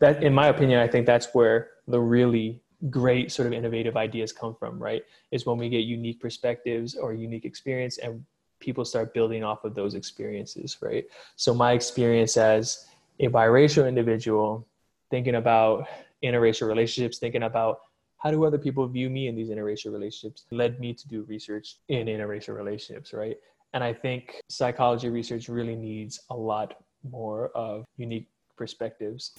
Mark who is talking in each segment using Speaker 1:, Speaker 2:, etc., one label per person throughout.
Speaker 1: that in my opinion i think that's where the really great sort of innovative ideas come from right? Is when we get unique perspectives or unique experience and people start building off of those experiences right? So my experience as a biracial individual thinking about interracial relationships thinking about how do other people view me in these interracial relationships led me to do research in interracial relationships right? And i think psychology research really needs a lot more of unique perspectives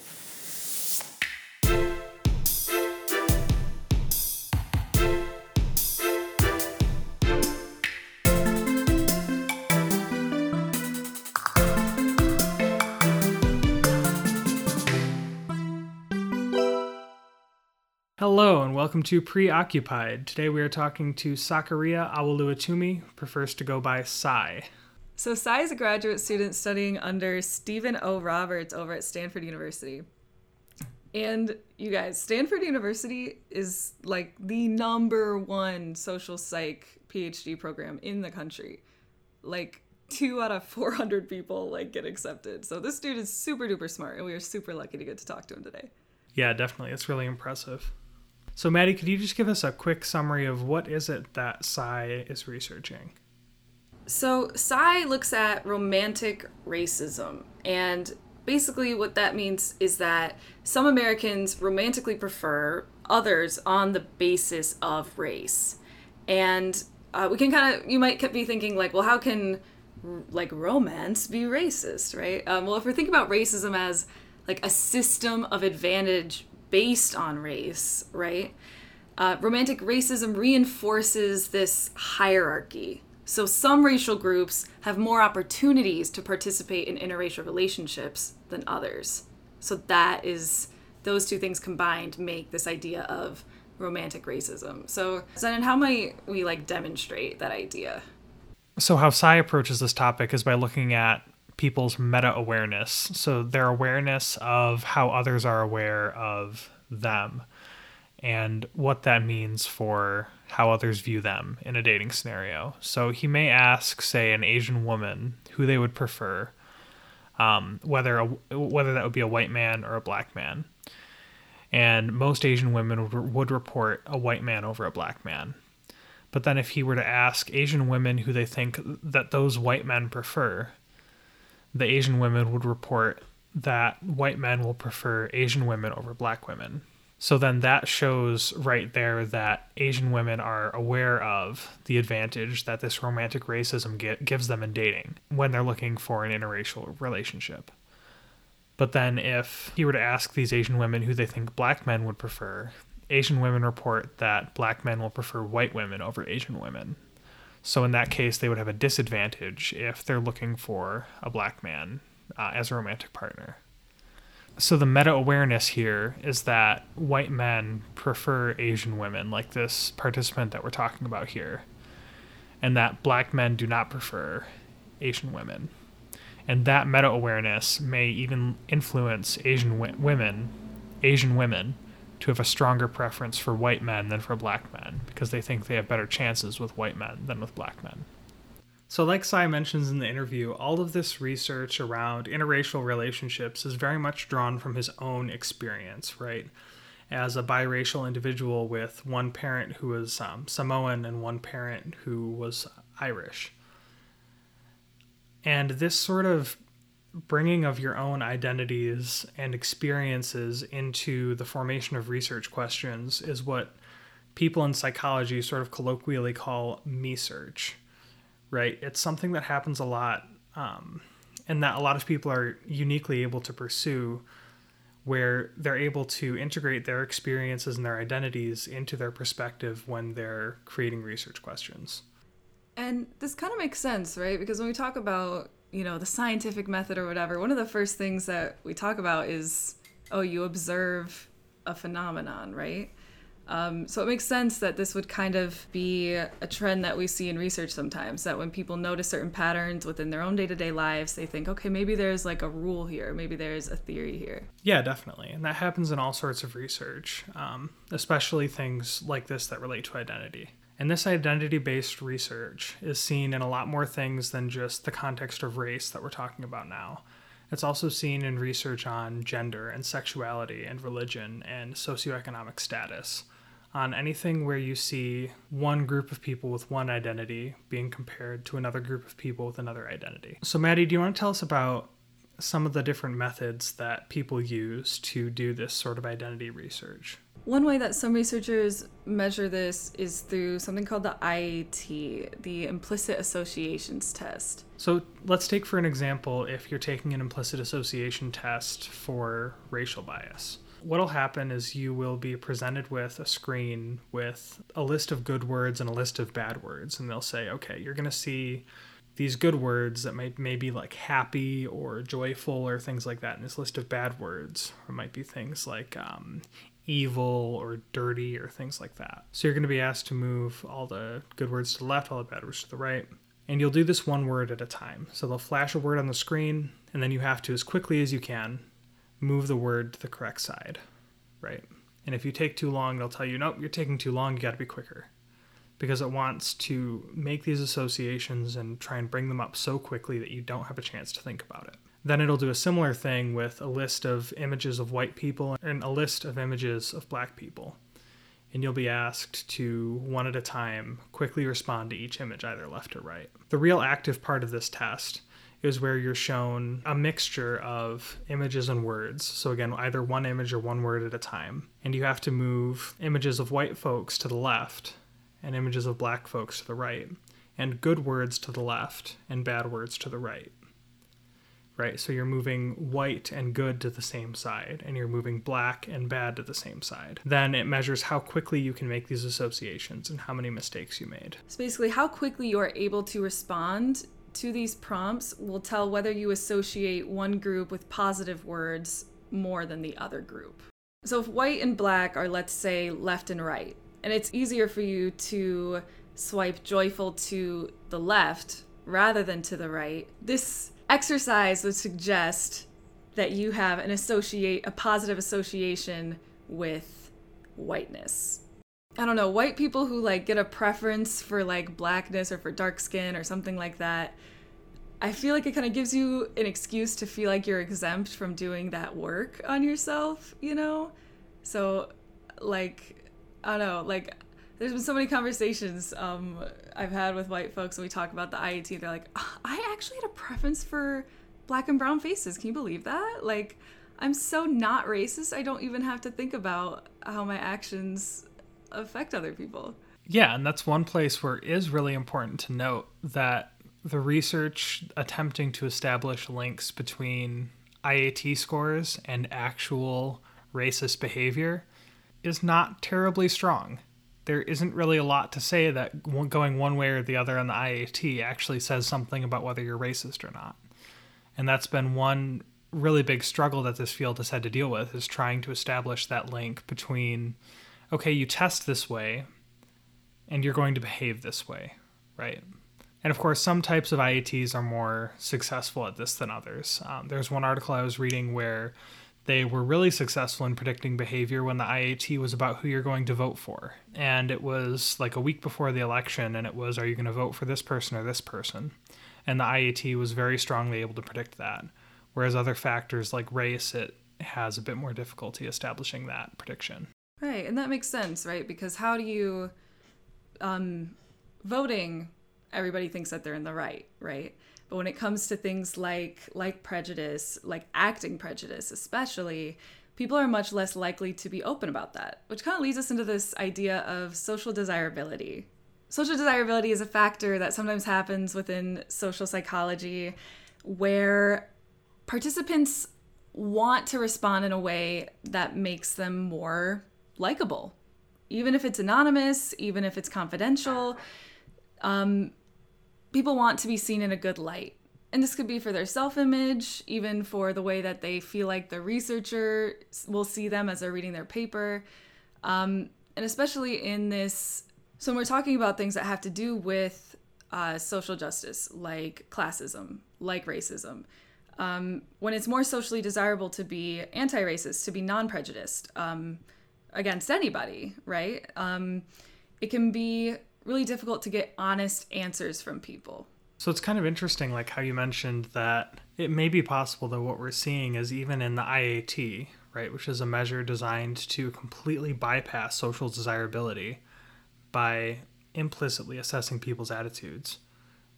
Speaker 2: welcome to Preoccupied. Today we are talking to Sakaria Awoluwatumi, prefers to go by Sai.
Speaker 3: So Sai is a graduate student studying under Steven O. Roberts over at Stanford University. And you guys, Stanford University is like the number one social psych PhD program in the country. Like two out of 400 people like get accepted. So this dude is super duper smart and we are super lucky to get to talk to him today.
Speaker 2: Yeah, definitely. It's really impressive. So, Maddie, could you just give us a quick summary of what is it that Sai is researching?
Speaker 3: So, Sai looks at romantic racism. And basically, what that means is that some Americans romantically prefer others on the basis of race. And uh, we can kind of, you might be thinking, like, well, how can like romance be racist, right? Um, well, if we're thinking about racism as like a system of advantage based on race, right? Uh, romantic racism reinforces this hierarchy. So some racial groups have more opportunities to participate in interracial relationships than others. So that is those two things combined make this idea of romantic racism. So, then how might we like demonstrate that idea?
Speaker 2: So how Sai approaches this topic is by looking at people's meta awareness. So their awareness of how others are aware of them and what that means for how others view them in a dating scenario. So he may ask, say, an Asian woman who they would prefer, um, whether a, whether that would be a white man or a black man. And most Asian women would, would report a white man over a black man. But then if he were to ask Asian women who they think that those white men prefer, the Asian women would report that white men will prefer Asian women over black women. So then that shows right there that Asian women are aware of the advantage that this romantic racism get, gives them in dating when they're looking for an interracial relationship. But then if he were to ask these Asian women who they think black men would prefer, Asian women report that black men will prefer white women over Asian women. So in that case, they would have a disadvantage if they're looking for a black man uh, as a romantic partner. So the meta awareness here is that white men prefer Asian women, like this participant that we're talking about here, and that black men do not prefer Asian women. And that meta awareness may even influence Asian wi- women, Asian women, to have a stronger preference for white men than for black men because they think they have better chances with white men than with black men. So, like Sai mentions in the interview, all of this research around interracial relationships is very much drawn from his own experience, right? As a biracial individual with one parent who was um, Samoan and one parent who was Irish. And this sort of bringing of your own identities and experiences into the formation of research questions is what people in psychology sort of colloquially call me search right? It's something that happens a lot um, and that a lot of people are uniquely able to pursue where they're able to integrate their experiences and their identities into their perspective when they're creating research questions.
Speaker 3: And this kind of makes sense right? Because when we talk about you know the scientific method or whatever one of the first things that we talk about is oh you observe a phenomenon right? Um, so it makes sense that this would kind of be a trend that we see in research sometimes that when people notice certain patterns within their own day-to-day lives they think okay maybe there's like a rule here maybe there's a theory here.
Speaker 2: Yeah definitely and that happens in all sorts of research um, especially things like this that relate to identity and this identity based research is seen in a lot more things than just the context of race that we're talking about now. It's also seen in research on gender and sexuality and religion and socioeconomic status. On anything where you see one group of people with one identity being compared to another group of people with another identity. So, Maddie, do you want to tell us about some of the different methods that people use to do this sort of identity research?
Speaker 3: One way that some researchers measure this is through something called the IAT, the Implicit Associations Test.
Speaker 2: So let's take for an example if you're taking an implicit association test for racial bias. What'll happen is you will be presented with a screen with a list of good words and a list of bad words, and they'll say, okay, you're going to see these good words that might maybe like happy or joyful or things like that in this list of bad words. Or might be things like um, evil or dirty or things like that. So you're going to be asked to move all the good words to the left, all the bad words to the right. And you'll do this one word at a time. So they'll flash a word on the screen, and then you have to, as quickly as you can, move the word to the correct side, right? And if you take too long, they'll tell you, nope, you're taking too long, you got to be quicker. Because it wants to make these associations and try and bring them up so quickly that you don't have a chance to think about it. Then it'll do a similar thing with a list of images of white people and a list of images of black people. And you'll be asked to, one at a time, quickly respond to each image, either left or right. The real active part of this test is where you're shown a mixture of images and words. So, again, either one image or one word at a time. And you have to move images of white folks to the left and images of black folks to the right, and good words to the left and bad words to the right right? So you're moving white and good to the same side, and you're moving black and bad to the same side. Then it measures how quickly you can make these associations and how many mistakes you made.
Speaker 3: So basically, how quickly you are able to respond to these prompts will tell whether you associate one group with positive words more than the other group. So if white and black are, let's say, left and right, and it's easier for you to swipe joyful to the left rather than to the right, this exercise would suggest that you have an associate a positive association with whiteness. I don't know, white people who like get a preference for like blackness or for dark skin or something like that. I feel like it kind of gives you an excuse to feel like you're exempt from doing that work on yourself, you know? So like I don't know, like there's been so many conversations um, I've had with white folks when we talk about the IAT. They're like, oh, I actually had a preference for black and brown faces. Can you believe that? Like, I'm so not racist. I don't even have to think about how my actions affect other people.
Speaker 2: Yeah, and that's one place where it is really important to note that the research attempting to establish links between IAT scores and actual racist behavior is not terribly strong there isn't really a lot to say that going one way or the other on the IAT actually says something about whether you're racist or not. And that's been one really big struggle that this field has had to deal with is trying to establish that link between okay, you test this way and you're going to behave this way, right? And of course, some types of IATs are more successful at this than others. Um, there's one article I was reading where they were really successful in predicting behavior when the IAT was about who you're going to vote for. And it was like a week before the election, and it was, are you going to vote for this person or this person? And the IAT was very strongly able to predict that. Whereas other factors like race, it has a bit more difficulty establishing that prediction.
Speaker 3: Right. And that makes sense, right? Because how do you, um, voting, everybody thinks that they're in the right, right? But when it comes to things like like prejudice, like acting prejudice especially, people are much less likely to be open about that, which kind of leads us into this idea of social desirability. Social desirability is a factor that sometimes happens within social psychology where participants want to respond in a way that makes them more likable. Even if it's anonymous, even if it's confidential, um, people want to be seen in a good light. And this could be for their self image, even for the way that they feel like the researcher will see them as they're reading their paper. Um, and especially in this, so when we're talking about things that have to do with uh, social justice, like classism, like racism, um, when it's more socially desirable to be anti racist, to be non prejudiced um, against anybody, right? Um, it can be really difficult to get honest answers from people.
Speaker 2: So it's kind of interesting, like how you mentioned that it may be possible that what we're seeing is even in the IAT, right, which is a measure designed to completely bypass social desirability by implicitly assessing people's attitudes,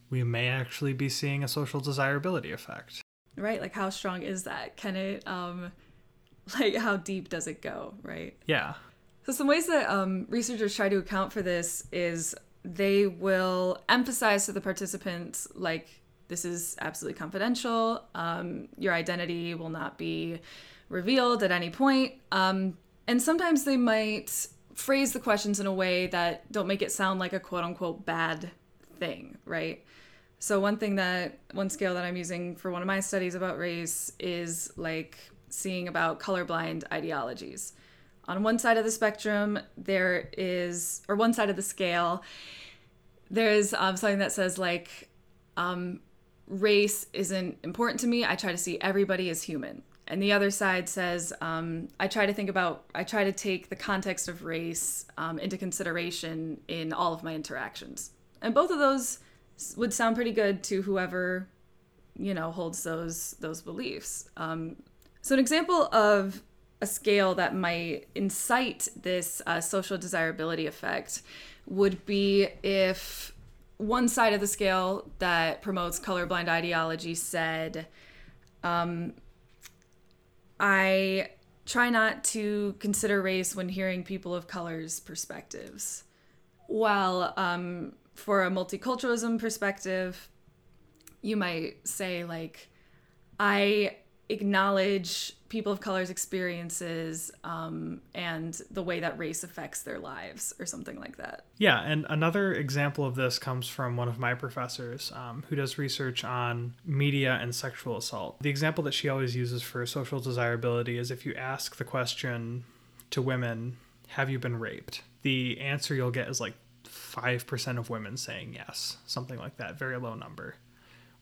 Speaker 2: we may actually be seeing a social desirability effect.
Speaker 3: Right? Like, how strong is that? Can it, um, like, how deep does it go, right?
Speaker 2: Yeah.
Speaker 3: So, some ways that um, researchers try to account for this is they will emphasize to the participants like this is absolutely confidential um, your identity will not be revealed at any point. Um, and sometimes they might phrase the questions in a way that don't make it sound like a quote unquote bad thing right? So one thing that one scale that i'm using for one of my studies about race is like seeing about colorblind ideologies on one side of the spectrum there is or one side of the scale there's um, something that says like um, race isn't important to me. I try to see everybody as human. And the other side says um, i try to think about i try to take the context of race um, into consideration in all of my interactions. And both of those would sound pretty good to whoever you know holds those those beliefs. Um, so an example of a scale that might incite this uh, social desirability effect would be if one side of the scale that promotes colorblind ideology said, um, I try not to consider race when hearing people of color's perspectives. While um, for a multiculturalism perspective, you might say, like, I acknowledge people of color's experiences um, and the way that race affects their lives or something like that.
Speaker 2: Yeah and another example of this comes from one of my professors um, who does research on media and sexual assault. The example that she always uses for social desirability is if you ask the question to women have you been raped? The answer you'll get is like 5% of women saying yes something like that very low number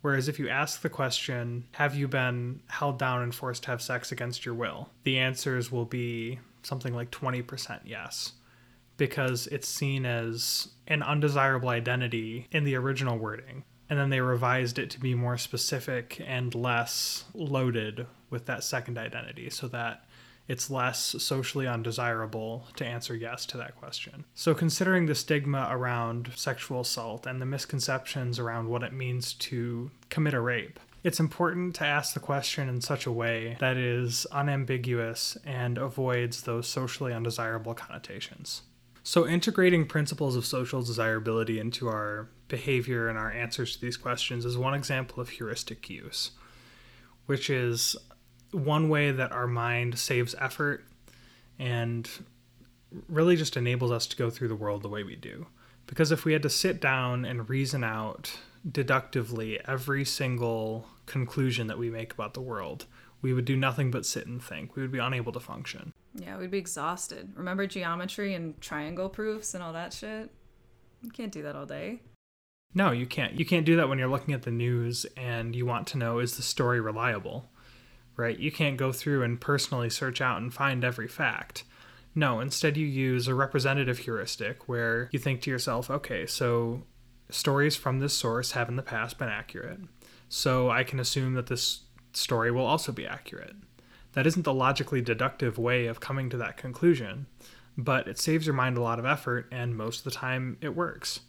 Speaker 2: Whereas if you ask the question, have you been held down and forced to have sex against your will? The answers will be something like 20% yes, because it's seen as an undesirable identity in the original wording. And then they revised it to be more specific and less loaded with that second identity so that it's less socially undesirable to answer yes to that question. So, considering the stigma around sexual assault and the misconceptions around what it means to commit a rape, it's important to ask the question in such a way that is unambiguous and avoids those socially undesirable connotations. So, integrating principles of social desirability into our behavior and our answers to these questions is one example of heuristic use, which is one way that our mind saves effort and really just enables us to go through the world the way we do. Because if we had to sit down and reason out deductively every single conclusion that we make about the world, we would do nothing but sit and think. We would be unable to function.
Speaker 3: Yeah, we'd be exhausted. Remember geometry and triangle proofs and all that shit? You can't do that all day.
Speaker 2: No, you can't. You can't do that when you're looking at the news and you want to know is the story reliable? Right? You can't go through and personally search out and find every fact. No, instead, you use a representative heuristic where you think to yourself, okay, so stories from this source have in the past been accurate. So I can assume that this story will also be accurate. That isn't the logically deductive way of coming to that conclusion, but it saves your mind a lot of effort, and most of the time it works,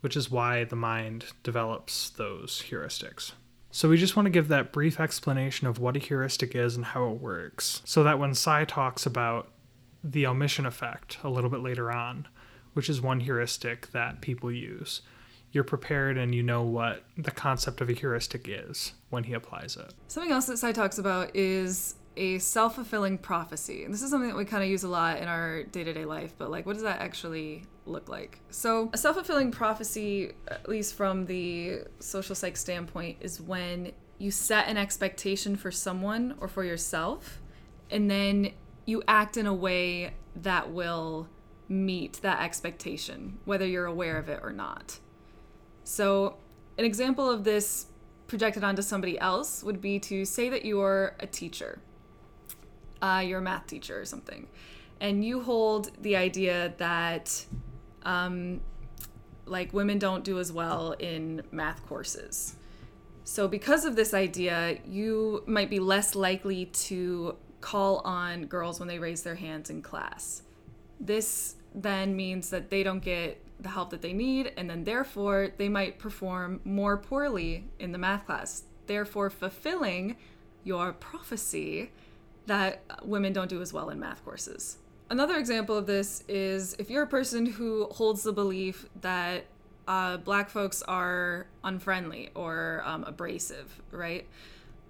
Speaker 2: which is why the mind develops those heuristics. So we just want to give that brief explanation of what a heuristic is and how it works, so that when Cy talks about the omission effect a little bit later on, which is one heuristic that people use, you're prepared and you know what the concept of a heuristic is when he applies it.
Speaker 3: Something else that Cy talks about is a self fulfilling prophecy. And this is something that we kind of use a lot in our day to day life, but like, what does that actually look like? So, a self fulfilling prophecy, at least from the social psych standpoint, is when you set an expectation for someone or for yourself, and then you act in a way that will meet that expectation, whether you're aware of it or not. So, an example of this projected onto somebody else would be to say that you're a teacher uh, you're a math teacher or something, and you hold the idea that um, like women don't do as well in math courses. So, because of this idea, you might be less likely to call on girls when they raise their hands in class. This then means that they don't get the help that they need, and then therefore they might perform more poorly in the math class, therefore fulfilling your prophecy that women don't do as well in math courses. Another example of this is if you're a person who holds the belief that uh, black folks are unfriendly or um, abrasive, right?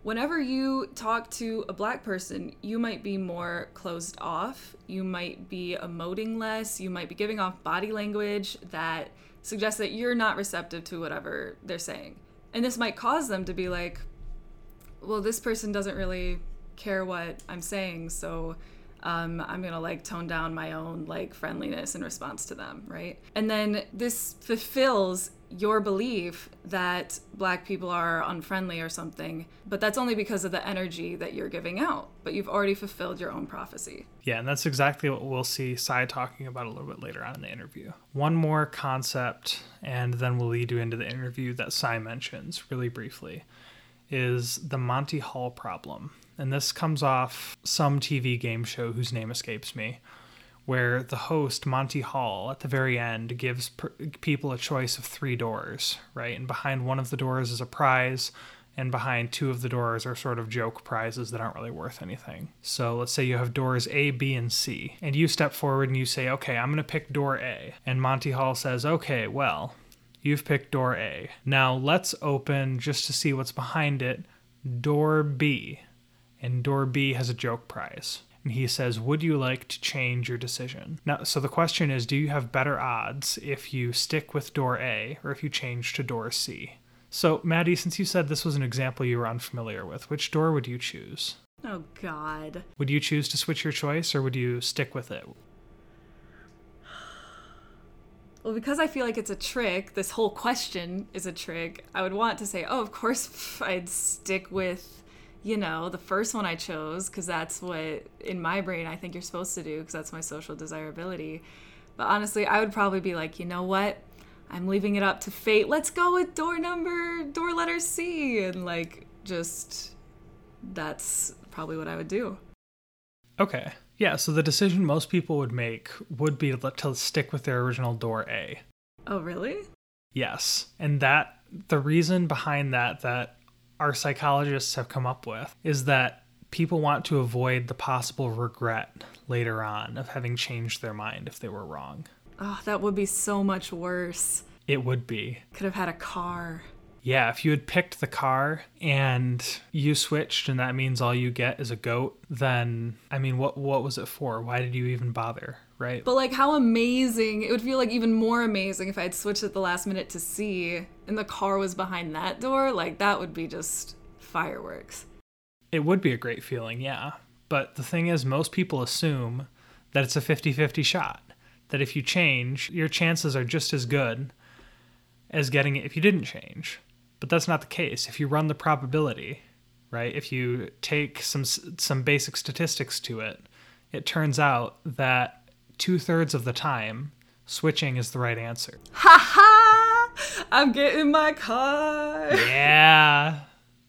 Speaker 3: Whenever you talk to a black person, you might be more closed off. You might be emoting less. You might be giving off body language that suggests that you're not receptive to whatever they're saying. And this might cause them to be like, well, this person doesn't really care what I'm saying, so um, I'm gonna like tone down my own like friendliness in response to them, right? And then this fulfills your belief that black people are unfriendly or something, but that's only because of the energy that you're giving out. But you've already fulfilled your own prophecy.
Speaker 2: Yeah, and that's exactly what we'll see Cy talking about a little bit later on in the interview. One more concept, and then we'll lead you into the interview that Cy mentions really briefly, is the Monty Hall problem and this comes off some TV game show whose name escapes me, where the host, Monty Hall, at the very end gives per- people a choice of three doors, right? And behind one of the doors is a prize, and behind two of the doors are sort of joke prizes that aren't really worth anything. So let's say you have doors A, B, and C, and you step forward and you say, okay, I'm going to pick door A. And Monty Hall says, okay, well, you've picked door A. Now let's open, just to see what's behind it, door B and door B has a joke prize. And he says, Would you like to change your decision? Now, so the question is Do you have better odds if you stick with door A or if you change to door C? So, Maddie, since you said this was an example you were unfamiliar with, which door would you choose?
Speaker 3: Oh, God.
Speaker 2: Would you choose to switch your choice or would you stick with it?
Speaker 3: Well, because I feel like it's a trick, this whole question is a trick, I would want to say, oh, of course I'd stick with you know, the first one I chose because that's what in my brain I think you're supposed to do because that's my social desirability. But honestly, I would probably be like, you know what? I'm leaving it up to fate. Let's go with door number, door letter C. And like, just that's probably what I would do.
Speaker 2: Okay. Yeah. So the decision most people would make would be to stick with their original door A.
Speaker 3: Oh, really?
Speaker 2: Yes. And that, the reason behind that, that our psychologists have come up with is that people want to avoid the possible regret later on of having changed their mind if they were wrong.
Speaker 3: Oh, that would be so much worse.
Speaker 2: It would be.
Speaker 3: Could have had a car.
Speaker 2: Yeah, if you had picked the car and you switched and that means all you get is a goat, then I mean what what was it for? Why did you even bother? Right?
Speaker 3: But like how amazing it would feel like even more amazing if I had switched at the last minute to C and the car was behind that door. Like that would be just fireworks.
Speaker 2: It would be a great feeling, yeah. But the thing is most people assume that it's a 50-50 shot. That if you change, your chances are just as good as getting it if you didn't change. But that's not the case. If you run the probability, right? If you take some some basic statistics to it, it turns out that two thirds of the time, switching is the right answer.
Speaker 3: Ha ha! I'm getting my car.
Speaker 2: Yeah.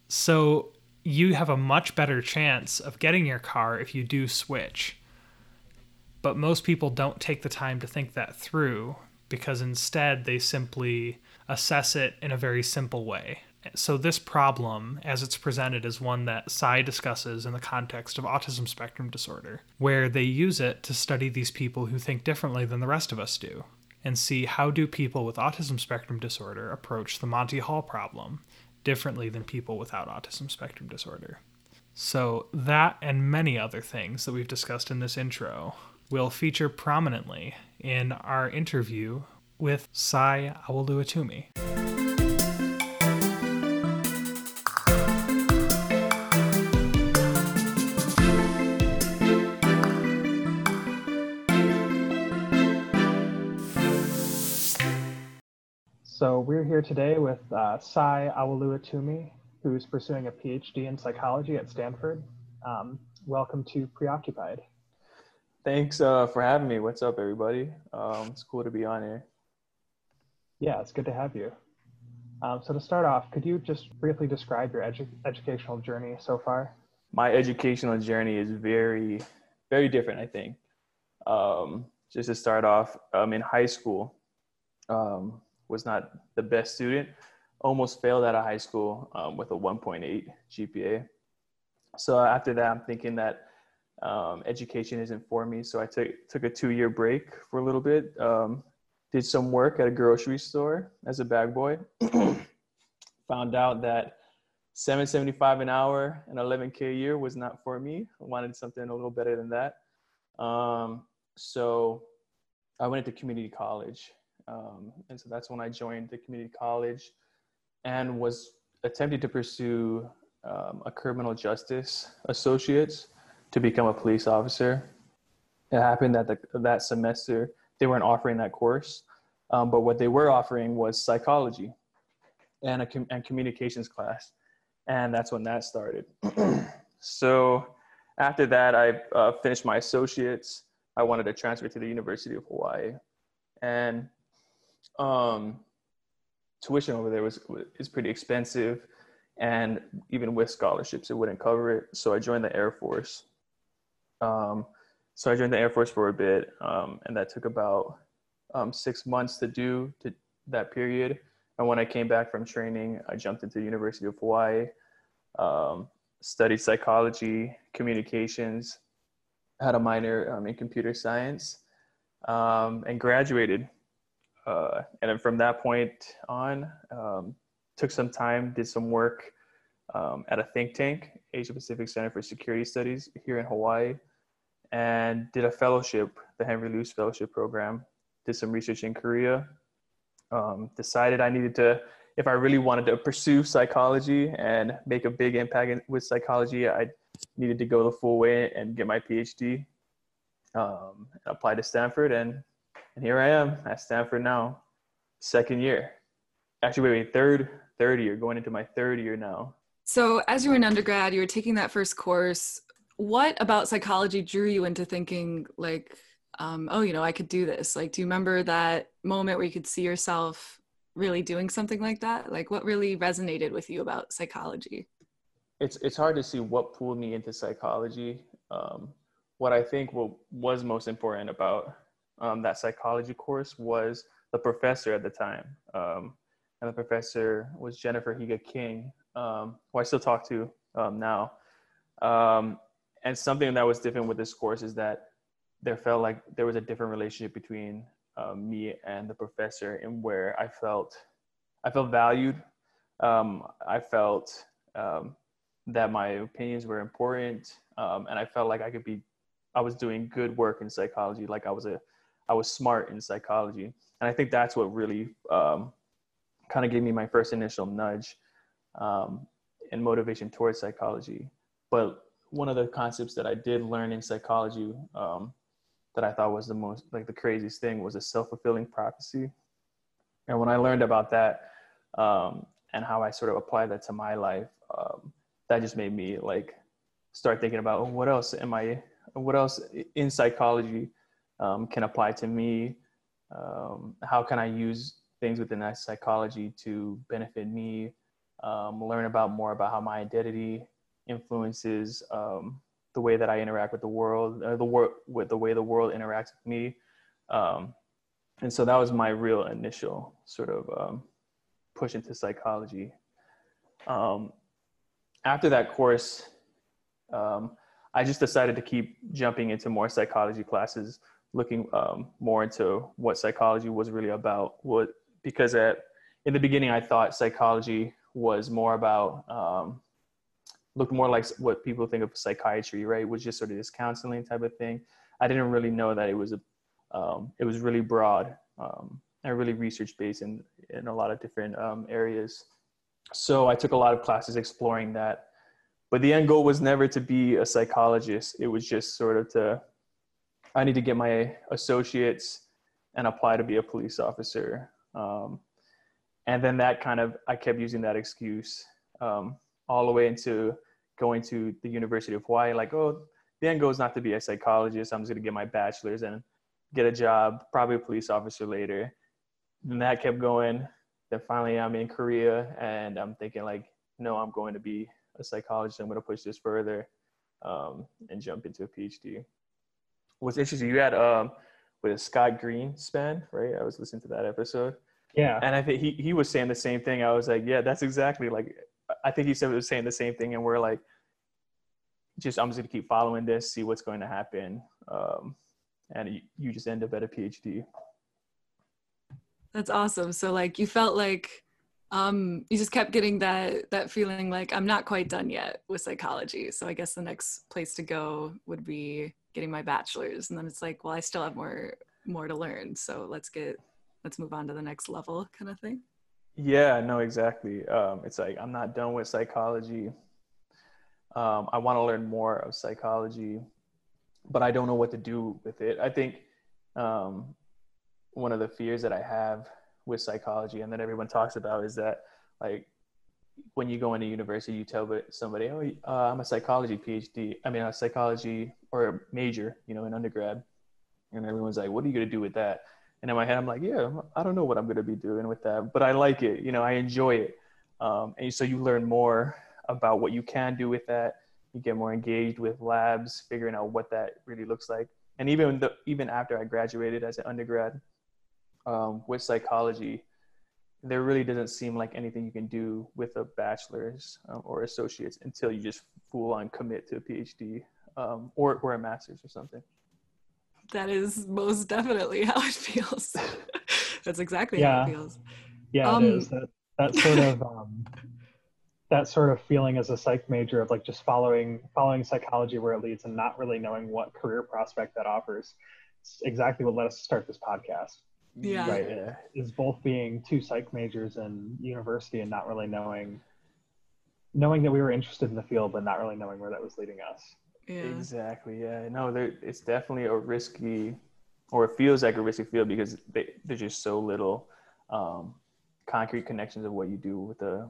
Speaker 2: So you have a much better chance of getting your car if you do switch. But most people don't take the time to think that through because instead they simply assess it in a very simple way. So, this problem, as it's presented, is one that Cy discusses in the context of autism spectrum disorder, where they use it to study these people who think differently than the rest of us do, and see how do people with autism spectrum disorder approach the Monty Hall problem differently than people without autism spectrum disorder. So, that and many other things that we've discussed in this intro will feature prominently in our interview with Cy Awoluwatumi.
Speaker 1: So we're here today with uh, Cy Awoluwatumi, who's pursuing a PhD in psychology at Stanford. Um, welcome to Preoccupied.
Speaker 4: Thanks uh, for having me. What's up, everybody? Um, it's cool to be on here. Yeah, it's good to have you. Um, so to start off, could you just briefly describe your edu- educational journey so far?
Speaker 1: My educational journey is very, very different. I think. Um, just to start off, um, in high school, um, was not the best student. Almost failed out of high school um, with a 1.8 GPA. So after that, I'm thinking that um, education isn't for me. So I took took a two year break for a little bit. Um, did some work at a grocery store as a bag boy. Found out that 775 an hour and 11k a year was not for me. I wanted something a little better than that. Um, so I went into community college, um, and so that's when I joined the community college and was attempting to pursue um, a criminal justice associates to become a police officer. It happened that the, that semester they weren't offering that course, um, but what they were offering was psychology and a com- and communications class, and that's when that started. so after that, I uh, finished my associates. I wanted to transfer to the University of Hawaii, and um, tuition over there was is pretty expensive. And even with scholarships it wouldn't cover it. So i joined the air force. Um, so i joined the air force for a bit um, and that took about um, six months to do to that period. And when i came back from training i jumped into the university of hawaii um, studied psychology communications had a minor um, in computer science um, and graduated uh, and then from that point on took some time, did some work um, at a think tank, Asia Pacific Center for Security Studies here in Hawaii, and did a fellowship, the Henry Luce Fellowship Program. Did some research in Korea. Um, decided I needed to, if I really wanted to pursue psychology and make a big impact with psychology, I needed to go the full way and get my PhD. Um, apply to Stanford, and and here I am at Stanford now, second year. Actually, wait, wait, third third year, going into my third year now.
Speaker 3: So, as you were an undergrad, you were taking that first course. What about psychology drew you into thinking, like, um, oh, you know, I could do this? Like, do you remember that moment where you could see yourself really doing something like that? Like, what really resonated with you about psychology?
Speaker 1: It's it's hard to see what pulled me into psychology. Um, what I think what was most important about um, that psychology course was the professor at the time. Um, and the professor was Jennifer Higa King, um, who I still talk to um, now. Um, and something that was different with this course is that there felt like there was a different relationship between um, me and the professor, and where I felt I felt valued. I felt that my opinions were important, and I felt like I could be I was doing good work in psychology, like I was a I was smart in psychology, and I think that's what really um, kind of gave me my first initial nudge um, and motivation towards psychology. But one of the concepts that I did learn in psychology um, that I thought was the most like the craziest thing was a self-fulfilling prophecy. And when I learned about that um, and how I sort of applied that to my life, um, that just made me like start thinking about oh, what else am I, what else in psychology um, can apply to me? Um, how can I use things within that psychology to benefit me, um, learn about more about how my identity influences um, the way that I interact with the world, or the world with the way the world interacts with me. Um, and so that was my real initial sort of um, push into psychology. After that course, I just decided to keep jumping into more psychology classes, looking um, more into what psychology was really about, what because at in the beginning I thought psychology was more about um, looked more like what people think of psychiatry, right? Was just sort of this counseling type of thing. I didn't really know that it was a um, it was really broad um, and really research based in in a lot of different um, areas. So I took a lot of classes exploring that. But the end goal was never to be a psychologist. It was just sort of to I need to get my associates and apply to be a police officer. Um, and then that kind of, I kept using that excuse um, all the way into going to the University of Hawaii, like, oh, the end goal is not to be a psychologist. I'm just going to get my bachelor's and get a job, probably a police officer later. then that kept going. Then finally, I'm in Korea, and I'm thinking like, no, I'm going to be a psychologist. I'm going to push this further um, and jump into a PhD. What's interesting, you had um, with Scott Green Greenspan, right? I was listening to that episode.
Speaker 4: Yeah.
Speaker 1: And I think he, he was saying the same thing. I was like, yeah, that's exactly like, I think he said he was saying the same thing. And we're like, just, I'm just going to keep following this, see what's going to happen. Um, and you, you just end up at a PhD.
Speaker 3: That's awesome. So like you felt like um, you just kept getting that that feeling like I'm not quite done yet with psychology. So I guess the next place to go would be getting my bachelor's, and then it's like, well, I still have more more to learn. So let's get let's move on to the next level, kind of thing.
Speaker 1: Yeah, no, exactly. Um, it's like I'm not done with psychology. Um, I want to learn more of psychology, but I don't know what to do with it. I think um, one of the fears that I have with psychology and that everyone talks about is that like when you go into university, you tell somebody, "Oh, uh, I'm a psychology PhD. I mean, a psychology or a major, you know, in undergrad," and everyone's like, "What are you to do with that?" And in my head, I'm like, "Yeah, I don't know what I'm to be doing with that, but I like it. You know, I enjoy it." Um, and so you learn more about what you can do with that. You get more engaged with labs, figuring out what that really looks like. And even the, even after I graduated as an undergrad, um, with psychology, there really doesn't seem like anything you can do with a bachelor's um, or associates until you just full on commit to a PhD um, or, or a master's or something.
Speaker 3: That is most definitely how it feels. That's exactly yeah. how it feels.
Speaker 4: Yeah, um, it is. That, that sort of um, that sort of feeling as a psych major of like just following following psychology where it leads and not really knowing what career prospect that offers. It's exactly what led us to start this podcast
Speaker 3: yeah.
Speaker 4: right yeah. is both being two psych majors in university and not really knowing knowing that we were interested in the field but not really knowing where that was leading us
Speaker 1: yeah. exactly yeah no there, it's definitely a risky or it feels like a risky field because they, there's just so little um, concrete connections of what you do with a,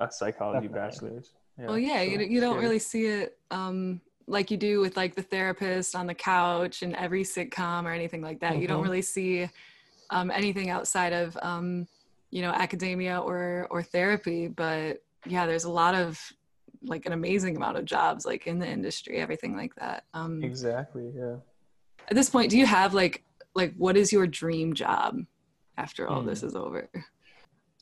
Speaker 1: a psychology definitely. bachelor's
Speaker 3: yeah, well yeah so you, you don't really see it um, like you do with like the therapist on the couch and every sitcom or anything like that mm-hmm. you don't mm-hmm. really see um, anything outside of um, you know academia or or therapy but yeah there's a lot of like an amazing amount of jobs like in the industry everything like that um,
Speaker 1: exactly yeah
Speaker 3: at this point do you have like like what is your dream job after all mm. this is over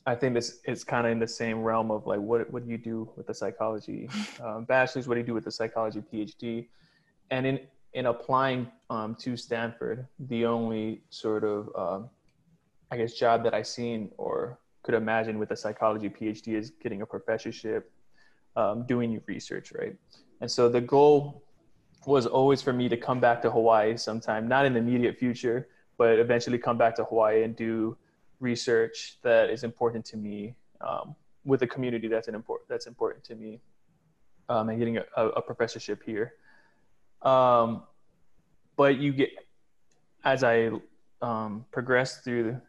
Speaker 1: I think this it's kind of in the same realm of like what what do you do with the psychology um, bachelor's? What do you do with the psychology PhD? And in in applying um, to Stanford, the only sort of um, I guess, job that I seen or could imagine with a psychology PhD is getting a professorship, um, doing research, right? And so the goal was always for me to come back to Hawaii sometime, not in the immediate future, but eventually come back to Hawaii and do research that is important to me um, with a community that's an important that's important to me, um, and getting a, a professorship here. Um, but you get as I um, progress through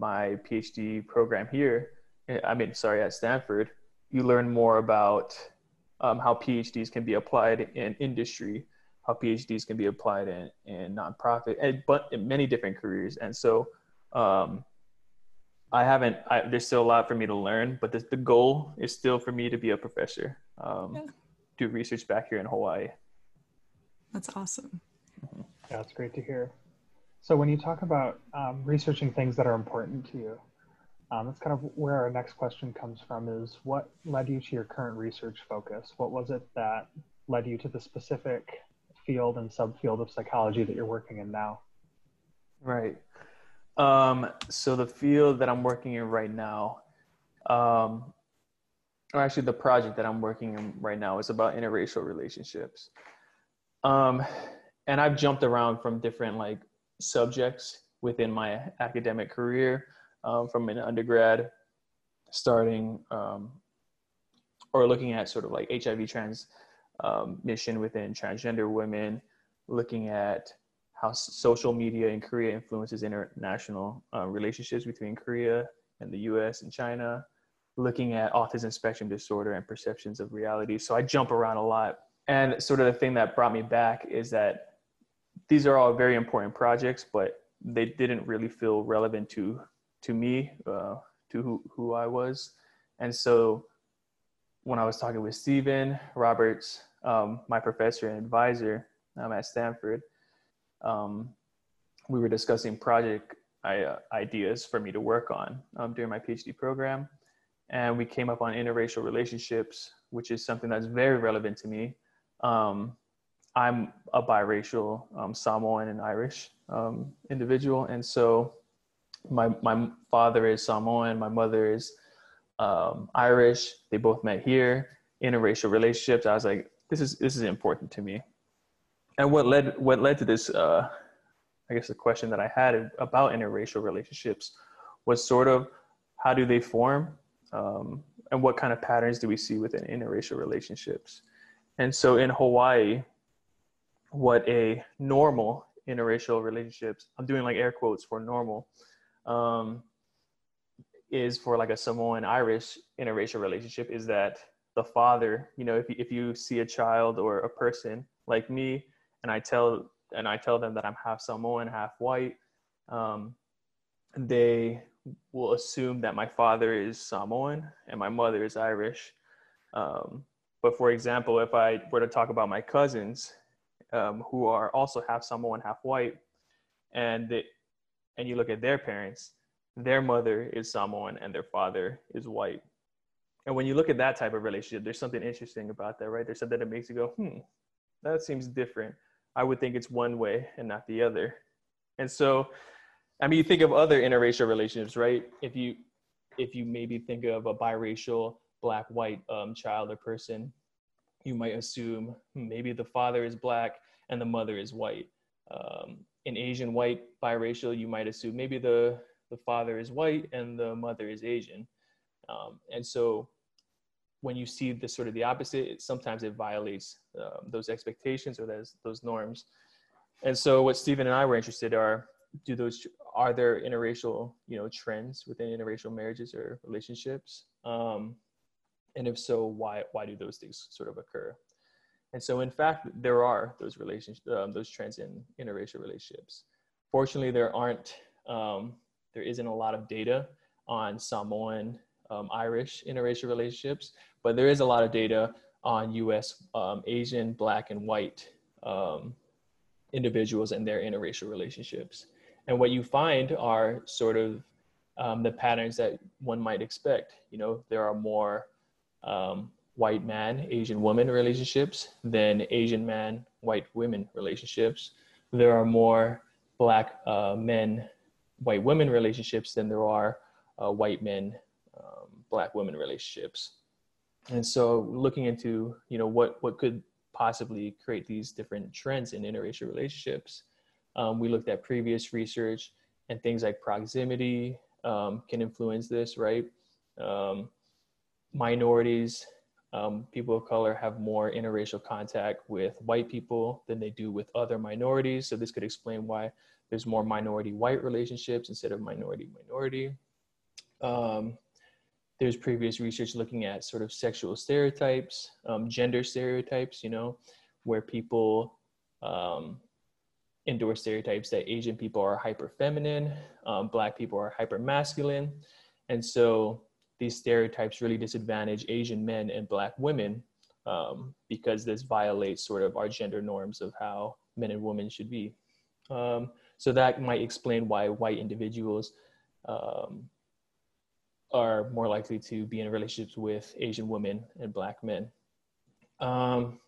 Speaker 1: my PhD program here, eh, I mean, sorry, at Stanford, you learn more about um, how PhDs can be applied in industry, how PhDs can be applied in, in nonprofit, and but in many different careers. And so, um, I haven't. I, there's still a lot for me to learn, but the, the goal is still for me to be a professor, um, yeah. do research back here in Hawaii.
Speaker 3: That's awesome.
Speaker 4: Yeah, that's great to hear. So when you talk about um, researching things that are important to you, um, that's kind of where our next question comes from is what led you to your current research focus? What was it that led you to the specific field and subfield of psychology that you're working in now?
Speaker 1: Right. Um, so the field that I'm working in right now, um, or actually the project that I'm working in right now is about interracial relationships. Um, and I've jumped around from different like subjects within my academic career um, from an undergrad starting um, or looking at sort of like hiv trans um, within transgender women looking at how social media in korea influences international uh, relationships between korea and the us and china looking at autism spectrum disorder and perceptions of reality. So i jump around a lot. And sort of the thing that brought me back is that these are all very important projects, but they didn't really feel relevant to to me, uh, to who, who I was. And so when I was talking with Steven Roberts, um, my professor and advisor um, at Stanford, um, we were discussing project uh, ideas for me to work on um, during my PhD program. And we came up on interracial relationships, which is something that's very relevant to me. Um, I'm a biracial um, Samoan and Irish um, individual. And so my, my father is Samoan, my mother is um, Irish. They both met here, interracial relationships. I was like, this is, this is important to me. And what led, what led to this, uh, I guess the question that I had about interracial relationships was sort of how do they form um, and what kind of patterns do we see within interracial relationships? And so in Hawaii, what a normal interracial relationships, I'm doing like air quotes for normal, um, is for like a Samoan Irish interracial relationship is that the father, you know, if you, if you see a child or a person like me, and I tell and I tell them that I'm half Samoan, half white, um, they will assume that my father is Samoan and my mother is Irish. Um, but for example, if I were to talk about my cousins, um, who are also half Samoan, half white, and they, and you look at their parents, their mother is Samoan and their father is white. And when you look at that type of relationship, there's something interesting about that, right? There's something that makes you go, hmm, that seems different. I would think it's one way and not the other. And so, I mean, you think of other interracial relationships, right? If you if you maybe think of a biracial black white um, child or person, you might assume maybe the father is black and the mother is white. Um, in Asian white biracial, you might assume maybe the the father is white and the mother is Asian. Um, and so when you see the sort of the opposite, it, sometimes it violates um, those expectations or those those norms. And so what Steven and I were interested are do those are there interracial you know trends within interracial marriages or relationships? Um, and if so, why why do those things sort of occur? And so in fact, there are those relations um, those trends in interracial relationships. Fortunately, there aren't um, there isn't a lot of data on Samoan um, Irish interracial relationships, but there is a lot of data on US um, Asian, Black, and white um, individuals and their interracial relationships. And what you find are sort of um, the patterns that one might expect. You know, there are more um, white man, Asian woman relationships than Asian man, white women relationships. There are more black uh, men, white women relationships than there are uh, white men, um, black women relationships. And so looking into, you know, what, what could possibly create these different trends in interracial relationships, um, we looked at previous research and things like proximity um, can influence this, right? Um, minorities, um, people of color have more interracial contact with white people than they do with other minorities. So this could explain why there's more minority white relationships instead of minority minority. Um, there's previous research looking at sort of sexual stereotypes, um, gender stereotypes, you know, where people um, endorse stereotypes that Asian people are hyper feminine, um, Black people are hyper masculine. And so these stereotypes really disadvantage Asian men and Black women um, because this violates sort of our gender norms of how men and women should be. Um, so that might explain why white individuals um, are more likely to be in relationships with Asian women and Black men. Um,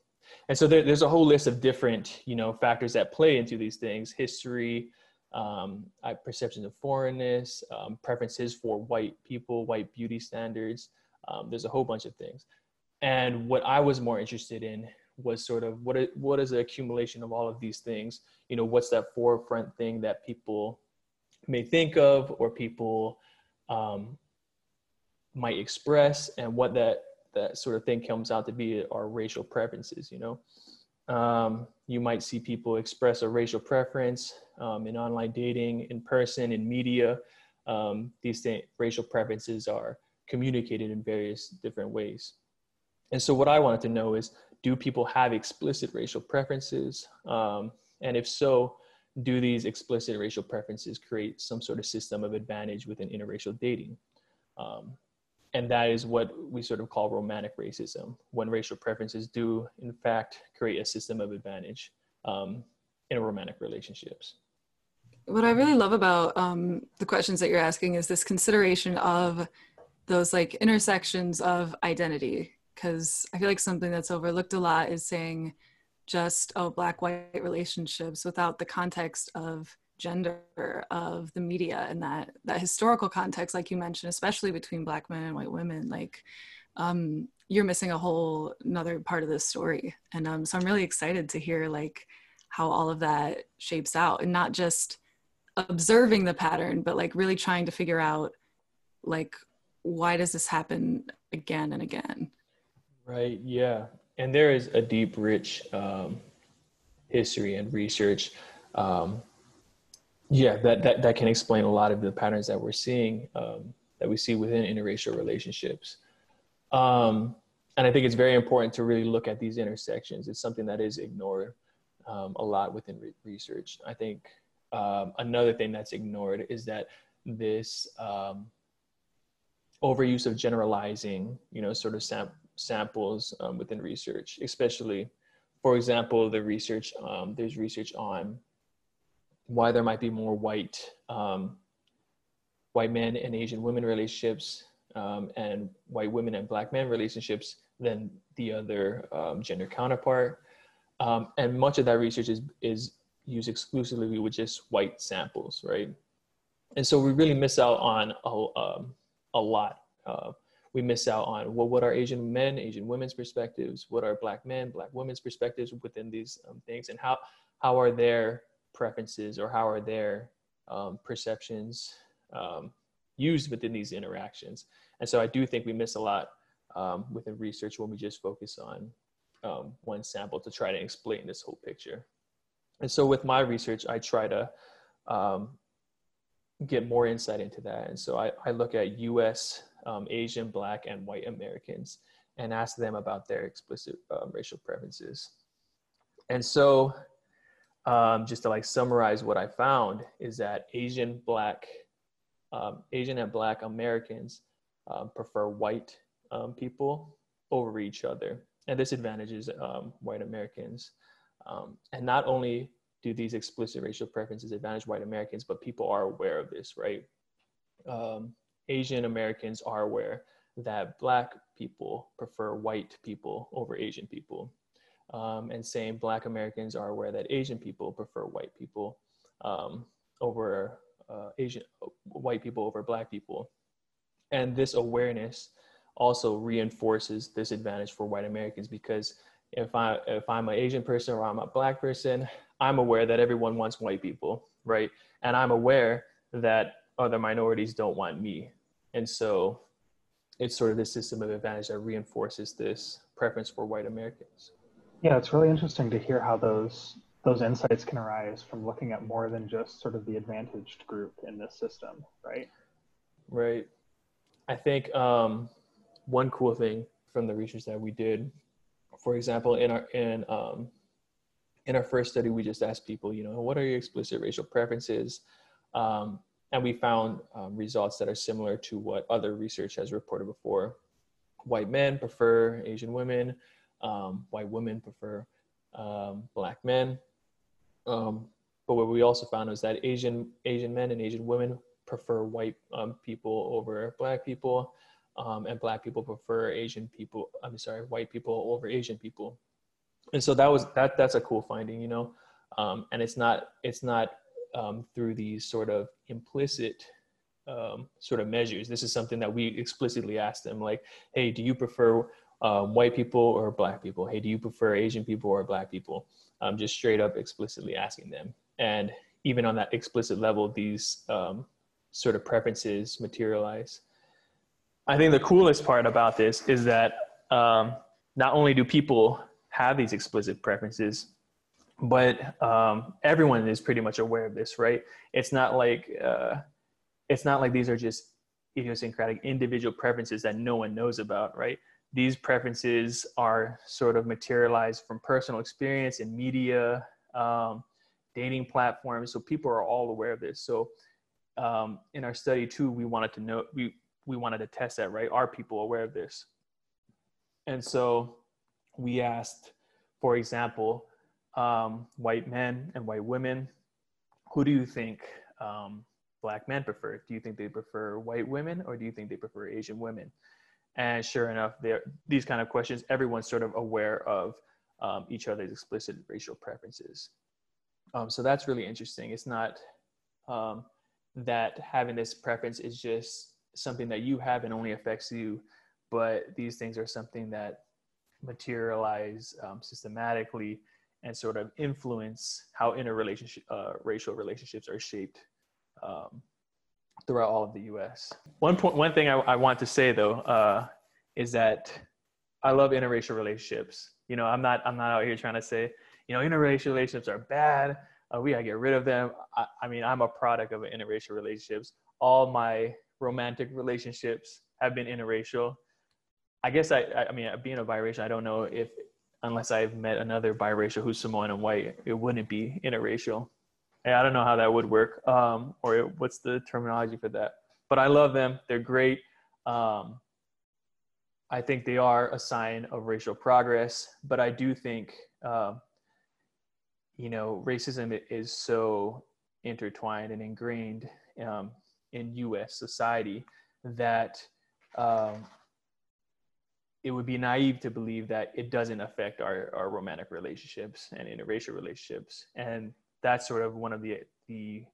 Speaker 1: and so there, there's a whole list of different, you know, factors that play into these things: history, um, perceptions of foreignness, um, preferences for white people, white beauty standards. Um, there's a whole bunch of things. And what I was more interested in was sort of what what is the accumulation of all of these things? You know, what's that forefront thing that people may think of or people um, might express, and what that that sort of thing comes out to be are racial preferences. You know, um, you might see people express a racial preference um, in online dating, in person, in media. Um, these th- racial preferences are communicated in various different ways. And so, what I wanted to know is do people have explicit racial preferences? Um, and if so, do these explicit racial preferences create some sort of system of advantage within interracial dating? And that is what we sort of call romantic racism, when racial preferences do, in fact, create a system of advantage um, in romantic relationships.
Speaker 3: What I really love about um, the questions that you're asking is this consideration of those like intersections of identity. Because I feel like something that's overlooked a lot is saying just, oh, black white relationships without the context of gender of the media and that that historical context like you mentioned especially between black men and white women like um, you're missing a whole another part of this story. And um, so i'm really excited to hear like how all of that shapes out and not just observing the pattern but like really trying to figure out like why does this happen again and again?
Speaker 1: Right yeah. And there is a deep rich um, history and research um, yeah, that, that, that can explain a lot of the patterns that we're seeing, um, that we see within interracial relationships. Um, and I think it's very important to really look at these intersections. It's something that is ignored um, a lot within re- research. I think um, another thing that's ignored is that this um, overuse of generalizing, you know, sort of sam- samples um, within research, especially, for example, the research, there's research on why there might be more white um, white men and Asian women relationships um, and white women and black men relationships than the other um, gender counterpart. Um, and much of that research is, is used exclusively with just white samples, right? And so we really miss out on a, um, a lot. Uh, we miss out on well, what are Asian men, Asian women's perspectives? What are black men, black women's perspectives within these um, things? And how, how are their preferences or how are their um, perceptions um, used within these interactions. And so I do think we miss a lot um, within research when we just focus on um, one sample to try to explain this whole picture. And so with my research, I try to um, get more insight into that. And so I, I look at US, um, Asian, Black, and white Americans and ask them about their explicit racial preferences. And so um, just to like summarize what I found is that Asian black, um, Asian and black Americans um, prefer white um, people over each other. And this advantages um, white Americans. Um, and not only do these explicit racial preferences advantage white Americans, but people are aware of this, right? Asian Americans are aware that black people prefer white people over Asian people um, and saying Black Americans are aware that Asian people prefer white people um, over uh, Asian white people over Black people, and this awareness also reinforces this advantage for white Americans because if I if I'm an Asian person or I'm a Black person, I'm aware that everyone wants white people, right? And I'm aware that other minorities don't want me, and so it's sort of this system of advantage that reinforces this preference for white Americans.
Speaker 4: Yeah, it's really interesting to hear how those those insights can arise from looking at more than just sort of the advantaged group in this system, right?
Speaker 1: Right. I think um, one cool thing from the research that we did, for example, in our in um, in our first study, we just asked people, you know, what are your explicit racial preferences? Um, and we found um, results that are similar to what other research has reported before. White men prefer Asian women um, white women prefer um, black men. Um, but what we also found was that Asian Asian men and Asian women prefer white um, people over black people, um, and black people prefer Asian people. I'm sorry, white people over Asian people. And so that was that. That's a cool finding, you know. Um, and it's not it's not through these sort of implicit sort of measures. This is something that we explicitly asked them, like, "Hey, do you prefer um, white people or black people? Hey, do you prefer Asian people or black people? Um, just straight up explicitly asking them. And even on that explicit level, these um, sort of preferences materialize. I think the coolest part about this is that um, not only do people have these explicit preferences, but um, everyone is pretty much aware of this, right? It's not like uh, it's not like these are just idiosyncratic individual preferences that no one knows about, right? These preferences are sort of materialized from personal experience in media, um, dating platforms. So people are all aware of this. So um, in our study too, we wanted to know we we wanted to test that, right? Are people aware of this? And so we asked, for example, um, white men and white women, who do you think um, black men prefer? Do you think they prefer white women or do you think they prefer Asian women? And sure enough, there these kind of questions, everyone's sort of aware of um, each other's explicit racial preferences. Um, so that's really interesting. It's not um, that having this preference is just something that you have and only affects you, but these things are something that materialize um, systematically and sort of influence how interrelationship uh, racial relationships are shaped um, throughout all of the U.S. One point, one thing I, I want to say though uh, is that I love interracial relationships. You know, I'm not I'm not out here trying to say you know interracial relationships are bad. Uh, we gotta get rid of them. I, I mean, I'm a product of interracial relationships. All my romantic relationships have been interracial. I guess I, I mean, being a biracial, I don't know if unless I've met another biracial who's Samoan and white, it wouldn't be interracial. I don't know how that would work, um, or what's the terminology for that. But I love them; they're great. Um, I think they are a sign of racial progress. But I do think, uh, you know, racism is so intertwined and ingrained um, in U.S. society that um, it would be naive to believe that it doesn't affect our, our romantic relationships and interracial relationships. And that's sort of one of the, the,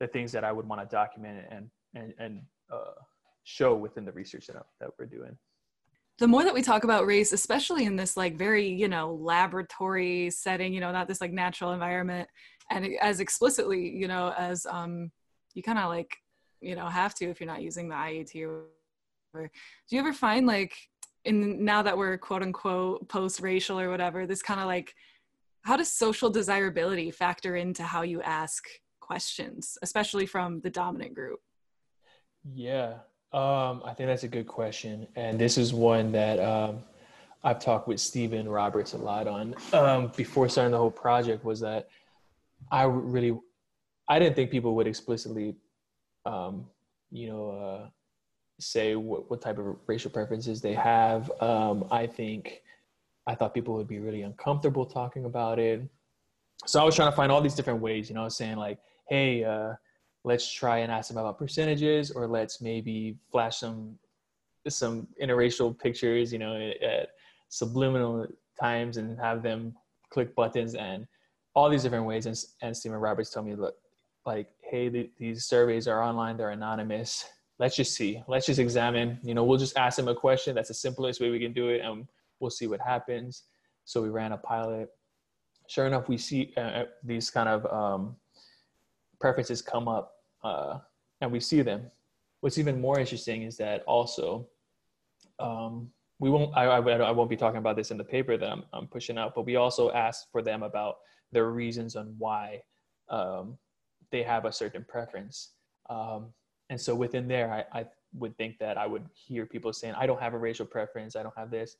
Speaker 1: the things that I would want to document and, and, and uh, show within the research that, that we're doing.
Speaker 3: The more that we talk about race, especially in this like very, you know, laboratory setting, you know, not this like natural environment, and as explicitly, you know, as um, you kind of like, you know, have to if you're not using the IAT or, or do you ever find like in now that we're quote unquote post racial or whatever, this kind of like how does social desirability factor into how you ask questions, especially from the dominant group?
Speaker 1: Yeah, um, I think that's a good question, and this is one that um, I've talked with Steven Roberts a lot on um, before starting the whole project. Was that I really I didn't think people would explicitly, um, you know, uh, say what, what type of racial preferences they have. Um, I think I thought people would be really uncomfortable talking about it. So I was trying to find all these different ways, you know, saying like, hey, uh, let's try and ask them about percentages, or let's maybe flash some some interracial pictures, you know, at subliminal times and have them click buttons and all these different ways. And, and Steven Roberts told me, look, like, hey, the, these surveys are online, they're anonymous. Let's just see. Let's just examine. You know we'll just ask them a question. That's the simplest way we can do it. And we'll see what happens. So we ran a pilot. Sure enough we see uh, uh, these kind of um, preferences come up uh, and we see them. What's even more interesting is that also um, we won't I, I, I, won't be talking about this in the paper that I'm, I'm pushing out but we also asked for them about their reasons on why um, they have a certain preference. Um, and so within there I, I, would think that i would hear people saying i don't have a racial preference. I don't have this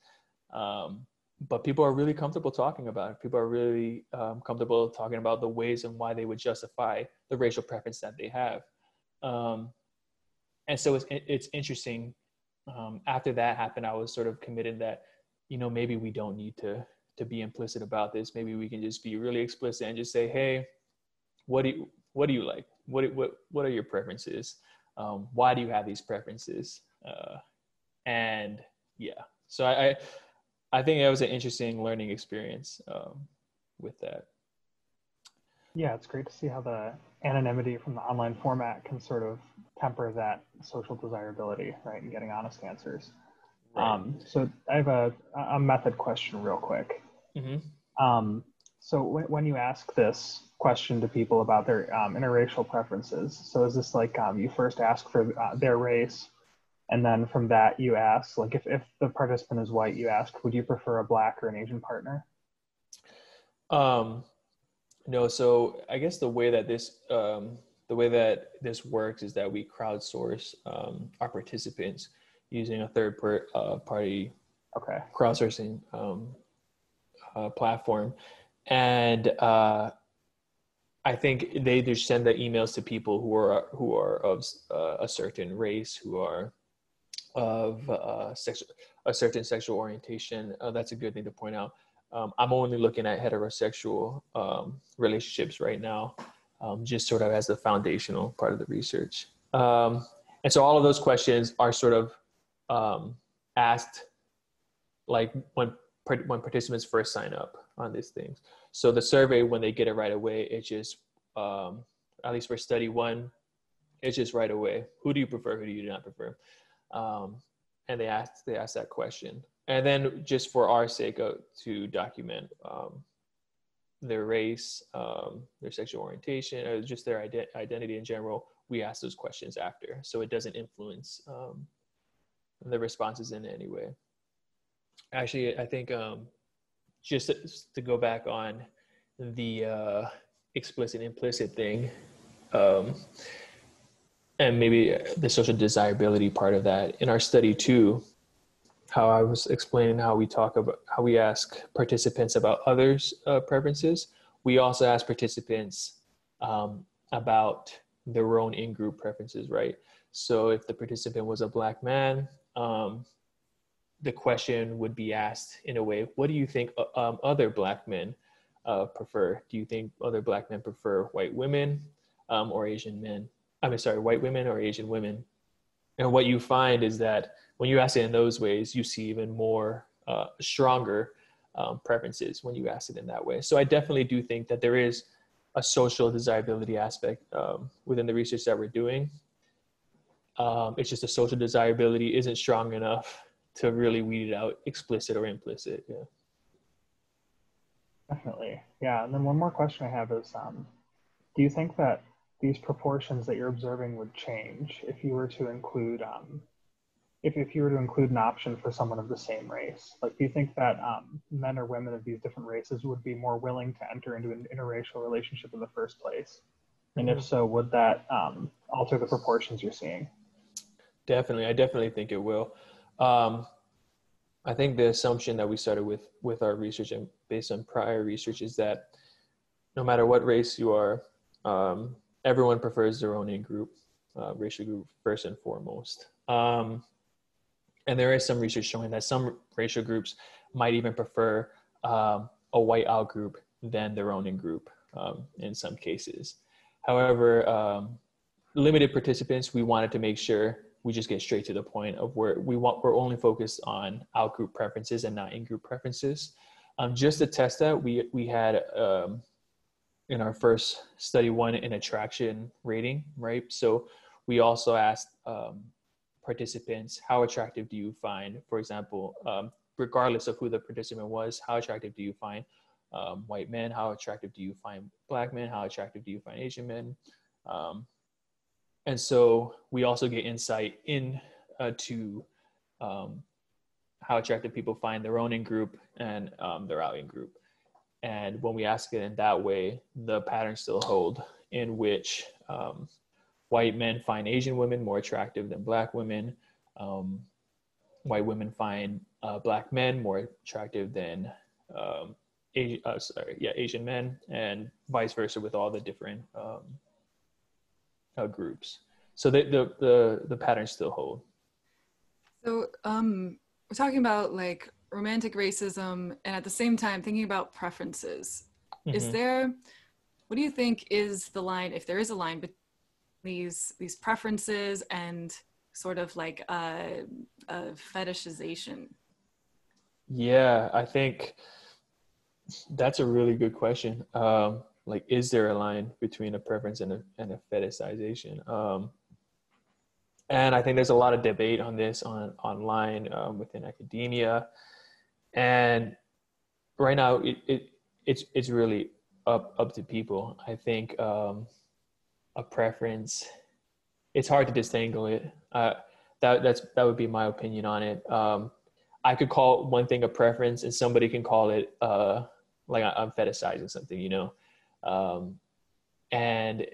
Speaker 1: um, but people are really comfortable talking about it. People are really um, comfortable talking about the ways and why they would justify the racial preference that they have. Um, and so it's, it's interesting um, after that happened i was sort of committed that you know maybe we don't need to to be implicit about this. Maybe we can just be really explicit and just say hey what do you what do you like? What what what are your preferences? Um, why do you have these preferences? Uh, and yeah. So I, I, I think it was an interesting learning experience um, with that
Speaker 4: yeah it's great to see how the anonymity from the online format can sort of temper that social desirability right and getting honest answers right. um, so i have a, a method question real quick mm-hmm. um, so when, when you ask this question to people about their um, interracial preferences. So is this like um, you first ask for uh, their race, and then from that you ask like if, if the participant is white, you ask would you prefer a black or an Asian partner?
Speaker 1: Um, no. So I guess the way that this um, the way that this works is that we crowdsource um, our participants using a third per, uh, party
Speaker 4: okay
Speaker 1: crowdsourcing um, uh, platform and uh, I think they just send the emails to people who are who are of uh, a certain race, who are of uh, sexual, a certain sexual orientation. Uh, that's a good thing to point out. Um, I'm only looking at heterosexual um, relationships right now, um, just sort of as the foundational part of the research. Um, and so all of those questions are sort of um, asked like when when participants first sign up on these things. So the survey, when they get it right away, it's just um, at least for study one, it's just right away. Who do you prefer? Who do you not prefer? Um, and they ask they ask that question, and then just for our sake uh, to document um, their race, um, their sexual orientation, or just their ident- identity in general, we ask those questions after, so it doesn't influence um, the responses in any way. Actually, I think um, just to, to, go back on the uh, explicit implicit thing, um, and maybe the social desirability part of that in our study too. How I was explaining how we talk about how we ask participants about others' uh, preferences. We also ask participants um, about their own in-group preferences, right? So if the participant was a black man, um, the question would be asked in a way, what do you think uh, um, other black men uh, prefer? Do you think other black men prefer white women um, or Asian men? I mean, sorry, white women or Asian women? And what you find is that when you ask it in those ways, you see even more uh, stronger um, preferences when you ask it in that way. So I definitely do think that there is a social desirability aspect um, within the research that we're doing. Um, it's just the social desirability isn't strong enough to really weed it out, explicit or implicit. Yeah.
Speaker 4: Definitely. Yeah. And then one more question I have is um, do you think that these proportions that you're observing would change if you were to include um, if, if you were to include an option for someone of the same race. Like do you think that um, men or women of these different races would be more willing to enter into an interracial relationship in the first place? And if so would that um, alter the proportions you're seeing?
Speaker 1: Definitely. I definitely think it will. Um, I think the assumption that we started with with our research and based on prior research is that no matter what race you are, um, everyone prefers their own in group, uh, racial group first and foremost. Um, and there is some research showing that some racial groups might even prefer um, a white out group than their own in group um, in some cases. However, um, limited participants, we wanted to make sure we just get straight to the point of where we want we're only focused on out group preferences and not in group preferences. Um, just to test that, we we had um, in our first study one an attraction rating, right? So we also asked um, participants how attractive do you find, for example, um, regardless of who the participant was, how attractive do you find um, white men? How attractive do you find black men? How attractive do you find Asian men? Um, and so we also get insight into uh, um, how attractive people find their own in group and um, their out in group. And when we ask it in that way, the patterns still hold in which um, white men find Asian women more attractive than black women. Um, white women find uh, black men more attractive than um, Asian, uh, sorry, yeah, Asian men, and vice versa with all the different um, uh, groups. So the, the, the, the patterns still hold.
Speaker 3: So um, we're talking about like romantic racism and at the same time thinking about preferences. Mm-hmm. Is there, what do you think is the line, if there is a line between these, these preferences and sort of like a, a fetishization?
Speaker 1: Yeah, I think that's a really good question. Um, like is there a line between a preference and a, and a fetishization um, and i think there's a lot of debate on this on online um, within academia and right now it, it it's it's really up up to people. I think um, a preference it's hard to disentangle it. Uh, that that's that would be my opinion on it. Um, i could call one thing a preference and somebody can call it uh, like i'm fetishizing something you know? Um, and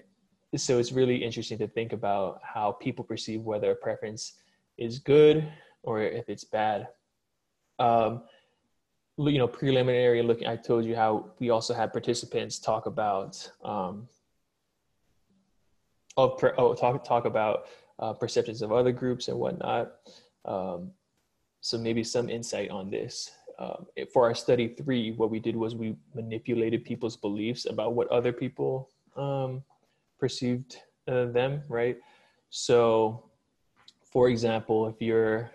Speaker 1: so it's really interesting to think about how people perceive whether a preference is good or if it's bad. Um, you know, preliminary looking, I told you how we also had participants talk about um, per, oh talk talk about uh, perceptions of other groups and whatnot. Um, so maybe some insight on this. Um, for our study three, what we did was we manipulated people's beliefs about what other people um, perceived uh, them, right? So, for example, if you're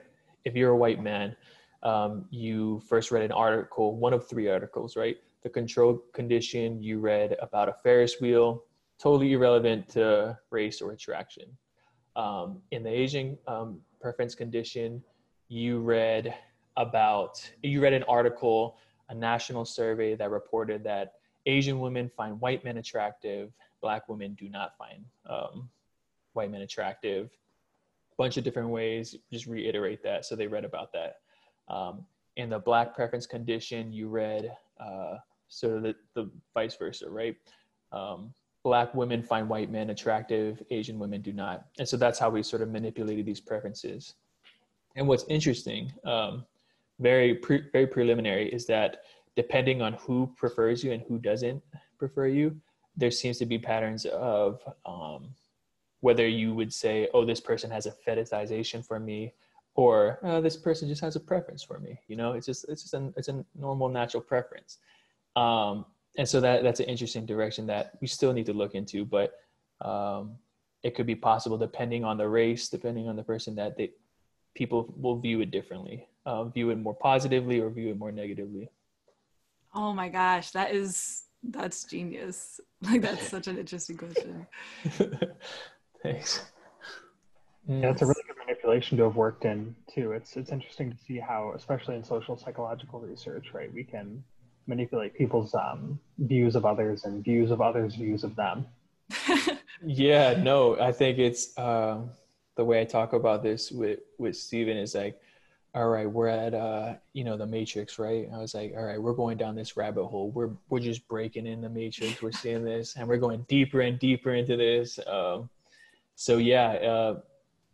Speaker 1: if you're a white man, um, you first read an article, one of three articles, right? The control condition you read about a Ferris wheel, totally irrelevant to race or attraction. Um, in the Asian um, preference condition, you read about, you read an article, a national survey that reported that Asian women find white men attractive, black women do not find um, white men attractive. Bunch of different ways, just reiterate that. So they read about that. Um, in the black preference condition, you read uh, sort of the, the vice versa, right? Um, black women find white men attractive, Asian women do not. And so that's how we sort of manipulated these preferences. And what's interesting, um, very pre- very preliminary, is that depending on who prefers you and who doesn't prefer you, there seems to be patterns of um, whether you would say, "Oh, this person has a fetishization for me," or oh, "This person just has a preference for me." You know, it's just it's just a it's a normal natural preference. Um, and so that that's an interesting direction that we still need to look into, but um, it could be possible depending on the race, depending on the person that they people will view it differently, uh, view it more positively or view it more negatively.
Speaker 3: Oh my gosh, that is that's genius. Like that's such an interesting question.
Speaker 1: Thanks.
Speaker 4: Yeah, it's a really good manipulation to have worked in too. It's it's interesting to see how, especially in social psychological research, right, we can manipulate people's um, views of others and views of others' views of them.
Speaker 1: yeah, no, I think it's uh, the way I talk about this with with Steven is like, all right, we're at uh, you know the Matrix, right? I was like, all right, we're going down this rabbit hole. We're we're just breaking in the Matrix. We're seeing this, and we're going deeper and deeper into this. Um, so yeah, uh,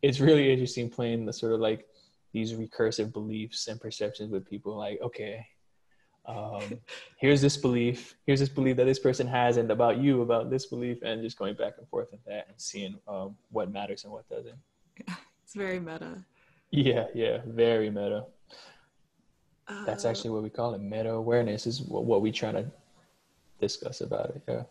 Speaker 1: it's really interesting playing the sort of like these recursive beliefs and perceptions with people. Like, okay, um, here's this belief, here's this belief that this person has, and about you about this belief, and just going back and forth with that and seeing um, what matters and what doesn't.
Speaker 3: It's very meta.
Speaker 1: Yeah, yeah, very meta. Uh, That's actually what we call it. Meta awareness is what, what we try to discuss about it. Yeah.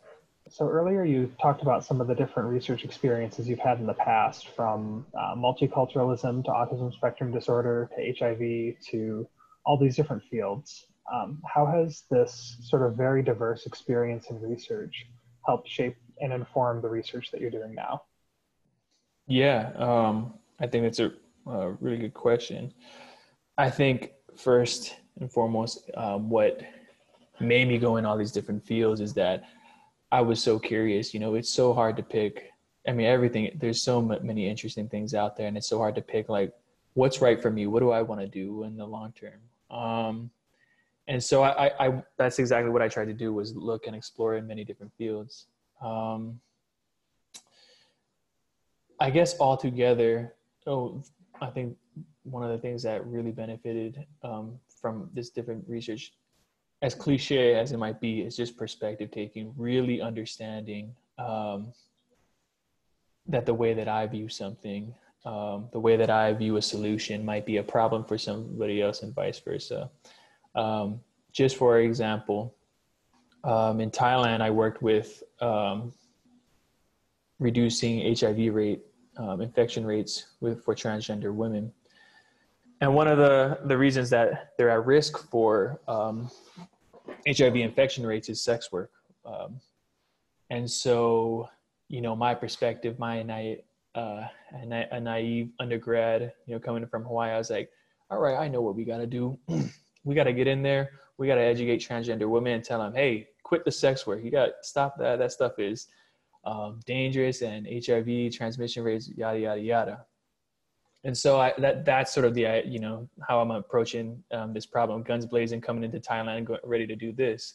Speaker 4: So earlier you talked about some of the different research experiences you've had in the past, from uh, multiculturalism to autism spectrum disorder to HIV to all these different fields. Um, how has this sort of very diverse experience in research helped shape and inform the research that you're doing now?
Speaker 1: Yeah, um, I think that's a, a, really good question. I think first and foremost, um, what made me go in all these different fields is that I was so curious. You know, it's so hard to pick. I mean, everything. There's so many interesting things out there, and it's so hard to pick like what's right for me. What do I want to do in the long term? Um, and so I, I, I, that's exactly what I tried to do was look and explore in many different fields. Um, I guess altogether, oh, I think one of the things that really benefited um, from this different research, as cliche as it might be, is just perspective taking, really understanding um, that the way that I view something, um, the way that I view a solution might be a problem for somebody else and vice versa. Um, just for example, um, in Thailand, I worked with um, reducing HIV rate, um, infection rates with, for transgender women. And one of the, the reasons that they're at risk for HIV um, infection rates is sex work. Um, and so, you know, my perspective, my na- uh, a naive undergrad, you know, coming from Hawaii, I was like, all right, I know what we got to do. we got to get in there. We got to educate transgender women and tell them, hey, quit the sex work. You got to stop that. That stuff is um, dangerous and HIV transmission rates, yada yada yada. And so I, that that's sort of the you know how I'm approaching um, this problem. Guns blazing, coming into Thailand, go, ready to do this.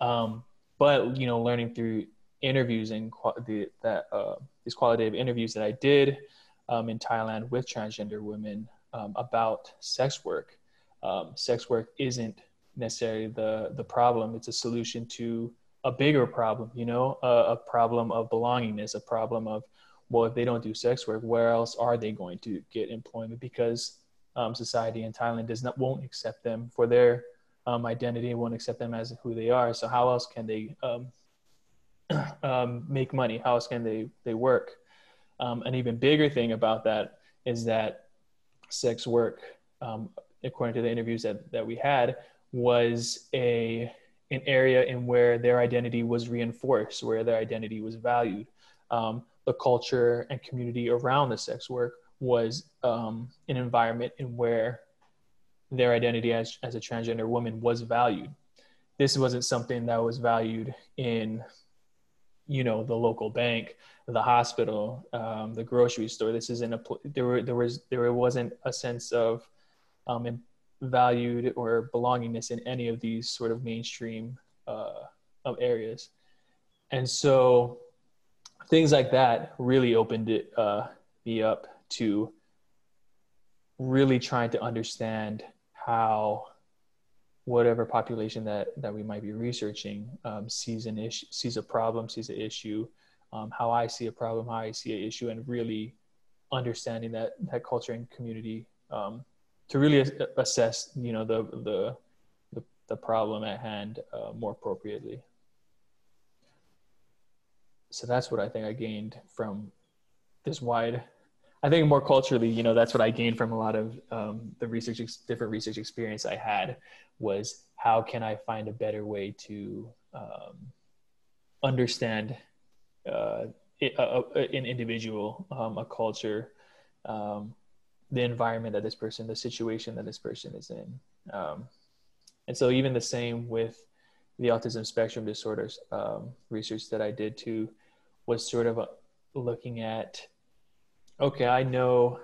Speaker 1: Um, but you know, learning through interviews and the, that uh, these qualitative interviews that I did um, in Thailand with transgender women um, about sex work um, sex work isn't necessarily the the problem. It's a solution to a bigger problem, you know, a, a problem of belongingness, a problem of, well, if they don't do sex work, where else are they going to get employment? Because um, society in Thailand does not won't accept them for their um, identity, won't accept them as who they are. So how else can they um, um make money? How else can they they work? Um, an even bigger thing about that is that sex work, um, according to the interviews that that we had, was a an area in where their identity was reinforced, where their identity was valued. Um, the culture and community around the sex work was um, an environment in where their identity as, as a transgender woman was valued. This wasn't something that was valued in, you know, the local bank, the hospital, um, the grocery store. This isn't a there were there was there wasn't a sense of um, valued or belongingness in any of these sort of mainstream uh, of areas. And so things like that really opened it uh, me up to really trying to understand how whatever population that that we might be researching um, sees an issue, sees a problem, sees an issue, um, how I see a problem, how I see an issue, and really understanding that that culture and community um, to really assess you know the the the, the problem at hand uh, more appropriately so that's what i think i gained from this wide i think more culturally you know that's what i gained from a lot of um, the research different research experience i had was how can i find a better way to um, understand uh, an individual um, a culture um, the environment that this person, the situation that this person is in. Um, and so even the same with the autism spectrum disorders um, research that I did too was sort of looking at, okay, I know,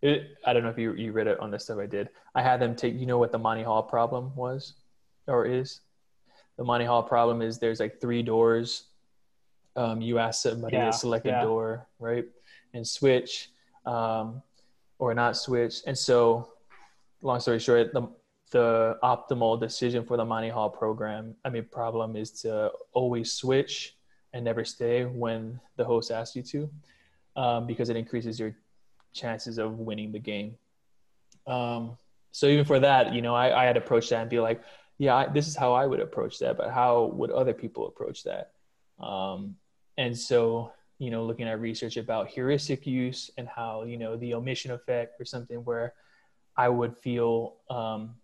Speaker 1: it, I don't know if you, you read it on the stuff I did. I had them take, you know what the Monty Hall problem was or is? The Monty Hall problem is there's like three doors. Um, you ask somebody yeah, to select yeah. a door, right? And switch. Um, or not switch. And so, long story short, the the optimal decision for the Monty Hall program, I mean, problem is to always switch and never stay when the host asks you to, um, because it increases your chances of winning the game. Um, so even for that, you know, I, I had approached that and be like, yeah, I, this is how I would approach that, but how would other people approach that? Um, and so you know, looking at research about heuristic use and how, you know, the omission effect or something where I would feel um,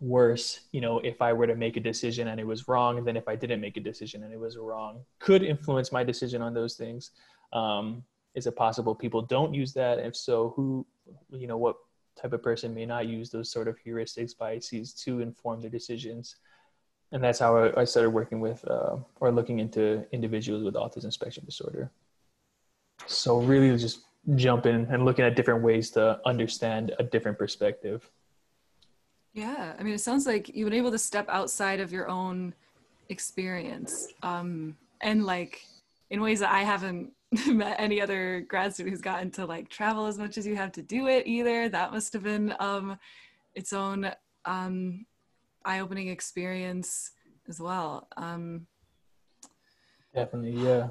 Speaker 1: worse, you know, if I were to make a decision and it was wrong than if I didn't make a decision and it was wrong, could influence my decision on those things. Um, is it possible people don't use that? If so, who, you know, what type of person may not use those sort of heuristics biases to inform their decisions? and that's how I started working with uh, or looking into individuals with autism spectrum disorder. So really, just jumping and looking at different ways to understand a different perspective.
Speaker 3: Yeah, I mean, it sounds like you've been able to step outside of your own experience, um, and like in ways that I haven't met any other grad student who's gotten to like travel as much as you have to do it either. That must have been um, its own um, eye-opening experience as well. Um,
Speaker 1: Definitely, yeah.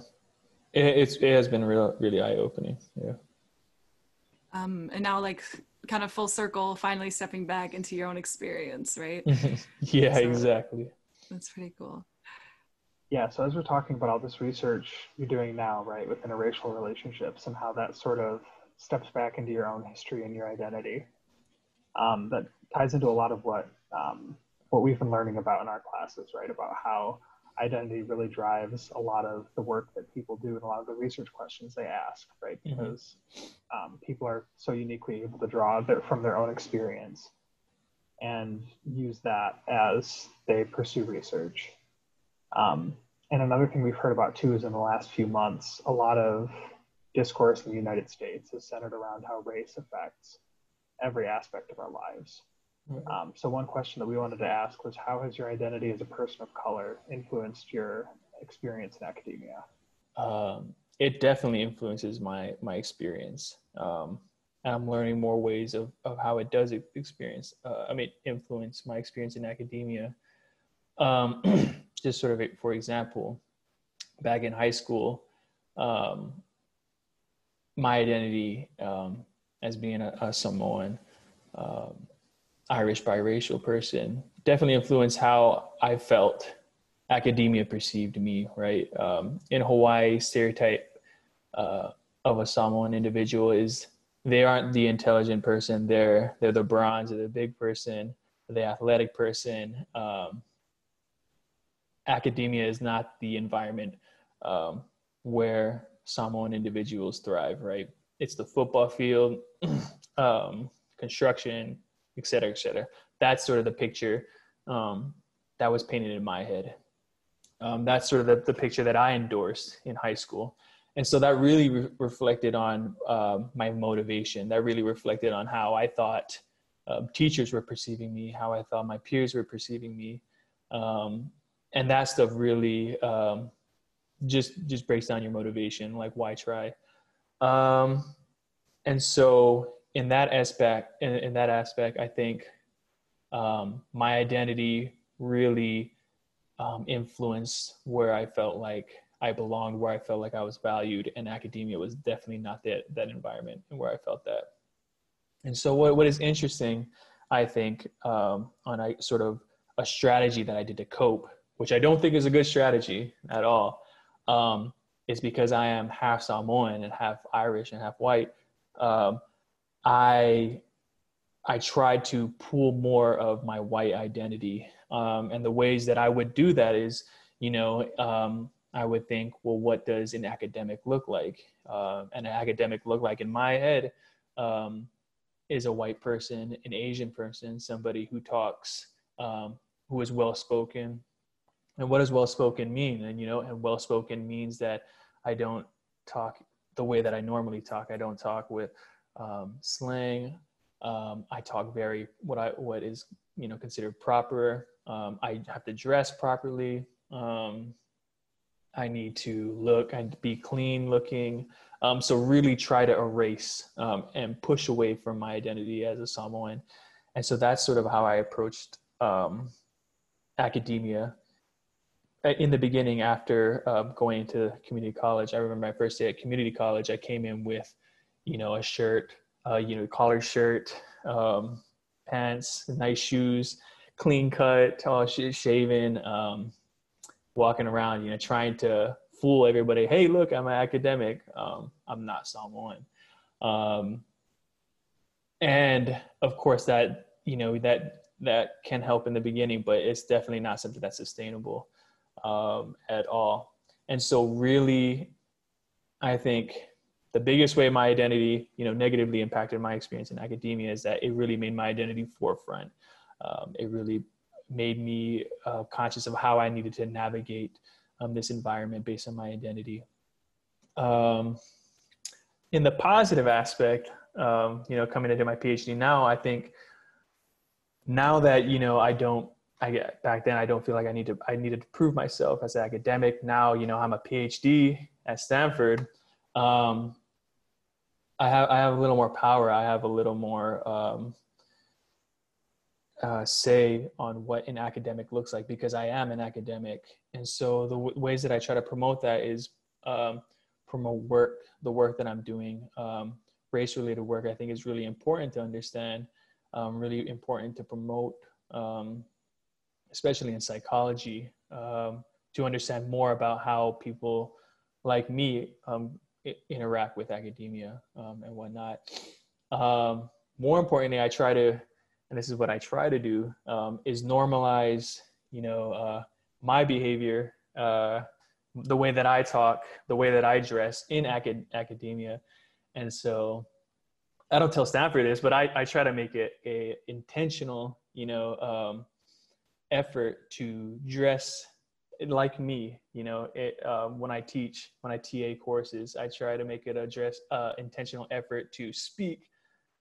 Speaker 1: It, it's it has been real, really eye-opening. Yeah.
Speaker 3: Um, and now, like, kind of full circle, finally stepping back into your own experience, right?
Speaker 1: yeah, so, exactly.
Speaker 3: That's pretty cool.
Speaker 4: Yeah. So as we're talking about all this research you're doing now, right, with interracial relationships and how that sort of steps back into your own history and your identity, um, that ties into a lot of what um, what we've been learning about in our classes, right? About how identity really drives a lot of the work that people do and a lot of the research questions they ask, right? Mm-hmm. Because um, people are so uniquely able to draw their, from their own experience and use that as they pursue research. Um, and another thing we've heard about too is in the last few months, a lot of discourse in the United States is centered around how race affects every aspect of our lives. Um, so one question that we wanted to ask was how has your identity as a person of color influenced your experience in academia?
Speaker 1: Um, it definitely influences my my experience. Um, and I'm learning more ways of, of how it does experience. Uh, I mean, influence my experience in academia. Um, just sort of for example, back in high school, um, my identity um, as being a, a Samoan, um, Irish biracial person definitely influenced how I felt academia perceived me, right? Um, in Hawaii, stereotype uh, of a Samoan individual is they aren't the intelligent person. They're they're the bronze, they're the big person, the athletic person. Um, academia is not the environment um, where Samoan individuals thrive, right? It's the football field, um, construction, et cetera, et cetera. That's sort of the picture um, that was painted in my head. Um, that's sort of the, the picture that I endorsed in high school. And so that really re- reflected on uh, my motivation. That really reflected on how I thought uh, teachers were perceiving me, how I thought my peers were perceiving me. Um, and that stuff really um, just just breaks down your motivation like why try um, and so in that aspect in, in that aspect i think um, my identity really um, influenced where i felt like i belonged where i felt like i was valued and academia was definitely not that that environment and where i felt that and so what, what is interesting i think um, on a sort of a strategy that i did to cope which i don't think is a good strategy at all um, is because I am half Samoan and half Irish and half white. Um, I I tried to pull more of my white identity, um, and the ways that I would do that is, you know, um, I would think, well, what does an academic look like? Uh, and an academic look like in my head um, is a white person, an Asian person, somebody who talks, um, who is well spoken, and what does well spoken mean? And you know and well spoken means that i don't talk the way that i normally talk. I don't talk with um, slang. Um, i talk very what i what is you know considered proper. Um, i have to dress properly. Um, i need to look and be clean looking. Um, so really try to erase um, and push away from my identity as a samoan. And so that's sort of how i approached academia. Uh, in the beginning after uh, going to community college i remember my first day at community college i came in with you know a shirt uh, you know collar shirt um, pants nice shoes clean cut all shaven um, walking around you know trying to fool everybody hey look i'm an academic um, i'm not someone um, and of course that you know that that can help in the beginning but it's definitely not something that's sustainable um, at all. And so, really, I think the biggest way my identity, you know, negatively impacted my experience in academia is that it really made my identity forefront. Um, it really made me uh, conscious of how I needed to navigate um, this environment based on my identity. Um, in the positive aspect, um, you know, coming into my PhD now, I think now that you know I don't I get back then I don't feel like I need to I needed to prove myself as an academic. Now, you know, I'm a PhD at Stanford. Um, I have I have a little more power. I have a little more um, uh, say on what an academic looks like because I am an academic. And so the w- ways that I try to promote that is um, promote work, the work that I'm doing. Um, race related work I think is really important to understand, um, really important to promote. Um, especially in psychology, um, to understand more about how people like me um, interact with academia um, and whatnot. Um, more importantly, I try to, and this is what I try to do, um, is normalize, you know, uh, my behavior, uh, the way that I talk, the way that I dress in acad- academia, and so I don't tell Stanford this, but I, I try to make it a intentional, you know, um, effort to dress like me you know it, um, when i teach when i ta courses i try to make it a dress uh, intentional effort to speak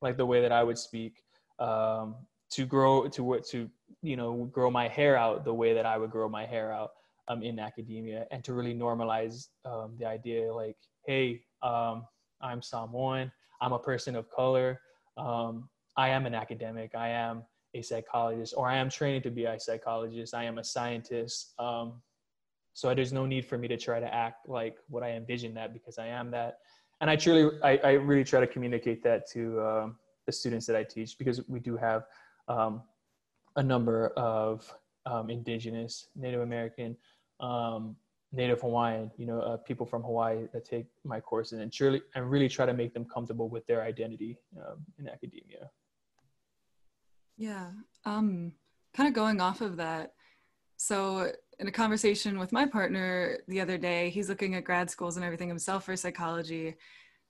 Speaker 1: like the way that i would speak um, to grow to what to you know grow my hair out the way that i would grow my hair out um, in academia and to really normalize um, the idea like hey um, i'm samoan i'm a person of color um, i am an academic i am a psychologist or I am training to be a psychologist. I am a scientist. Um, so there's no need for me to try to act like what I envision that because I am that. And I truly, I, I really try to communicate that to um, the students that I teach because we do have um, a number of um, indigenous, Native American, um, Native Hawaiian, you know, uh, people from Hawaii that take my courses and truly, and really try to make them comfortable with their identity um, in academia.
Speaker 3: Yeah. Um, kind of going off of that. So, in a conversation with my partner the other day, he's looking at grad schools and everything himself for psychology.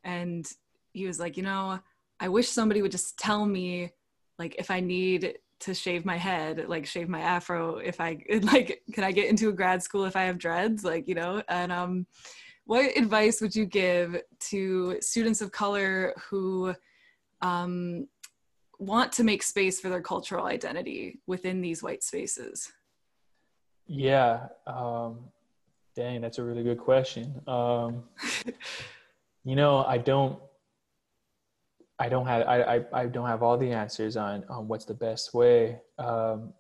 Speaker 3: And he was like, you know, I wish somebody would just tell me, like, if I need to shave my head, like shave my afro, if I like, can I get into a grad school if I have dreads? Like, you know, and um, what advice would you give to students of color who um, want to make space for their cultural identity within these white spaces?
Speaker 1: Yeah, um, dang, that's a really good question. Um, you know, I don't, I don't have, I, I, I, don't have all the answers on on what's the best way. Um,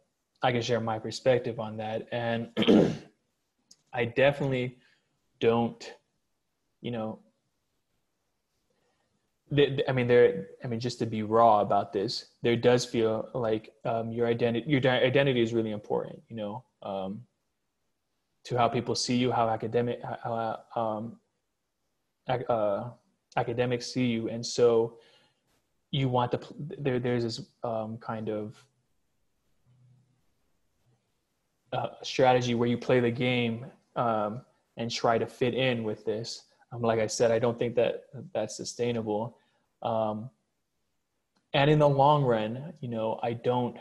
Speaker 1: I can share my perspective on that, and I definitely don't, you know, I mean, there. I mean, just to be raw about this, there does feel like um, your identity, your identity is really important. You know, um, to how people see you, how academic, how um, uh, academics see you, and so you want to. There, there's this um, kind of uh, strategy where you play the game um, and try to fit in with this. Um, like I said, I don't think that that's sustainable. Um, and in the long run, you know, I don't,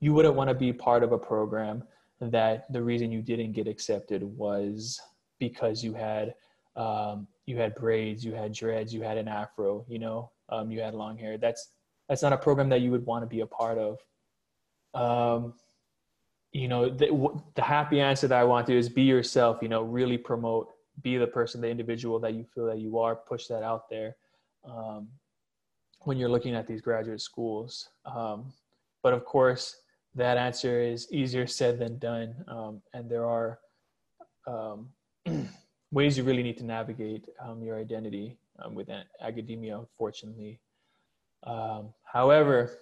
Speaker 1: you wouldn't want to be part of a program that the reason you didn't get accepted was because you had, um, you had braids, you had dreads, you had an afro, you know, um, you had long hair. That's, that's not a program that you would want to be a part of. Um, you know, the, the happy answer that I want to is be yourself, you know, really promote, be the person, the individual that you feel that you are, push that out there um, when you're looking at these graduate schools. Um, but of course, that answer is easier said than done. Um, and there are um, ways you really need to navigate um, your identity um, within academia, unfortunately. however,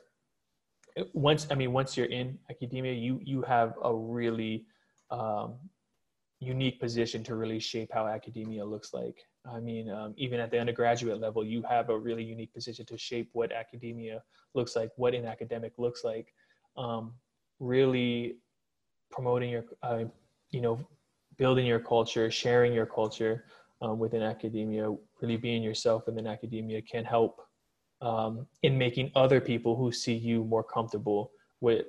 Speaker 1: once I mean, once you're in academia, you you have a really unique position to really shape how academia looks like. I mean, um, even at the undergraduate level, you have a really unique position to shape what academia looks like, what an academic looks like. Um, really promoting your, uh, you know, building your culture, sharing your culture um, within academia, really being yourself within academia can help um, in making other people who see you more comfortable with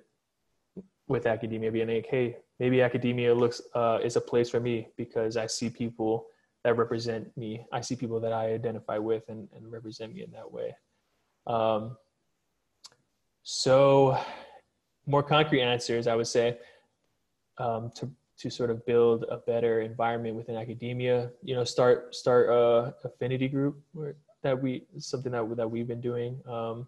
Speaker 1: with academia, being like, hey, maybe academia looks uh, is a place for me because I see people that represent me. I see people that I identify with and, and represent me in that way. Um, so, more concrete answers, I would say, um, to to sort of build a better environment within academia. You know, start start a affinity group that we something that that we've been doing. Um,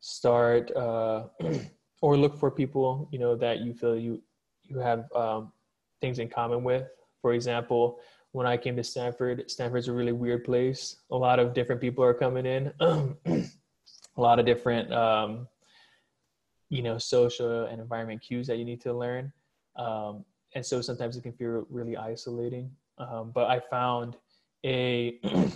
Speaker 1: start uh, or look for people you know that you feel you you have um, things in common with. For example, when I came to Stanford, Stanford's a really weird place. A lot of different people are coming in, a lot of different, um, you know, social and environment cues that you need to learn. Um, and so sometimes it can feel really isolating. Um, but I found a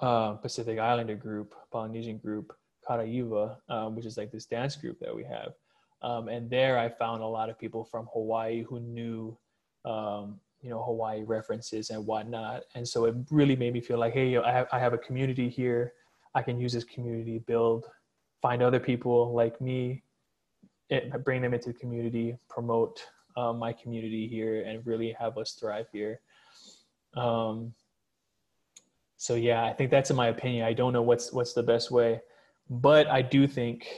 Speaker 1: uh, Pacific Islander group, Polynesian group, Kaorihiva, um, which is like this dance group that we have. Um, and there I found a lot of people from Hawaii who knew um, you know Hawaii references and whatnot. And so it really made me feel like, hey, I have, I have a community here. I can use this community, build, find other people like me, it, bring them into the community, promote um, my community here, and really have us thrive here. Um, so yeah, I think that's in my opinion. I don't know what's what's the best way, but I do think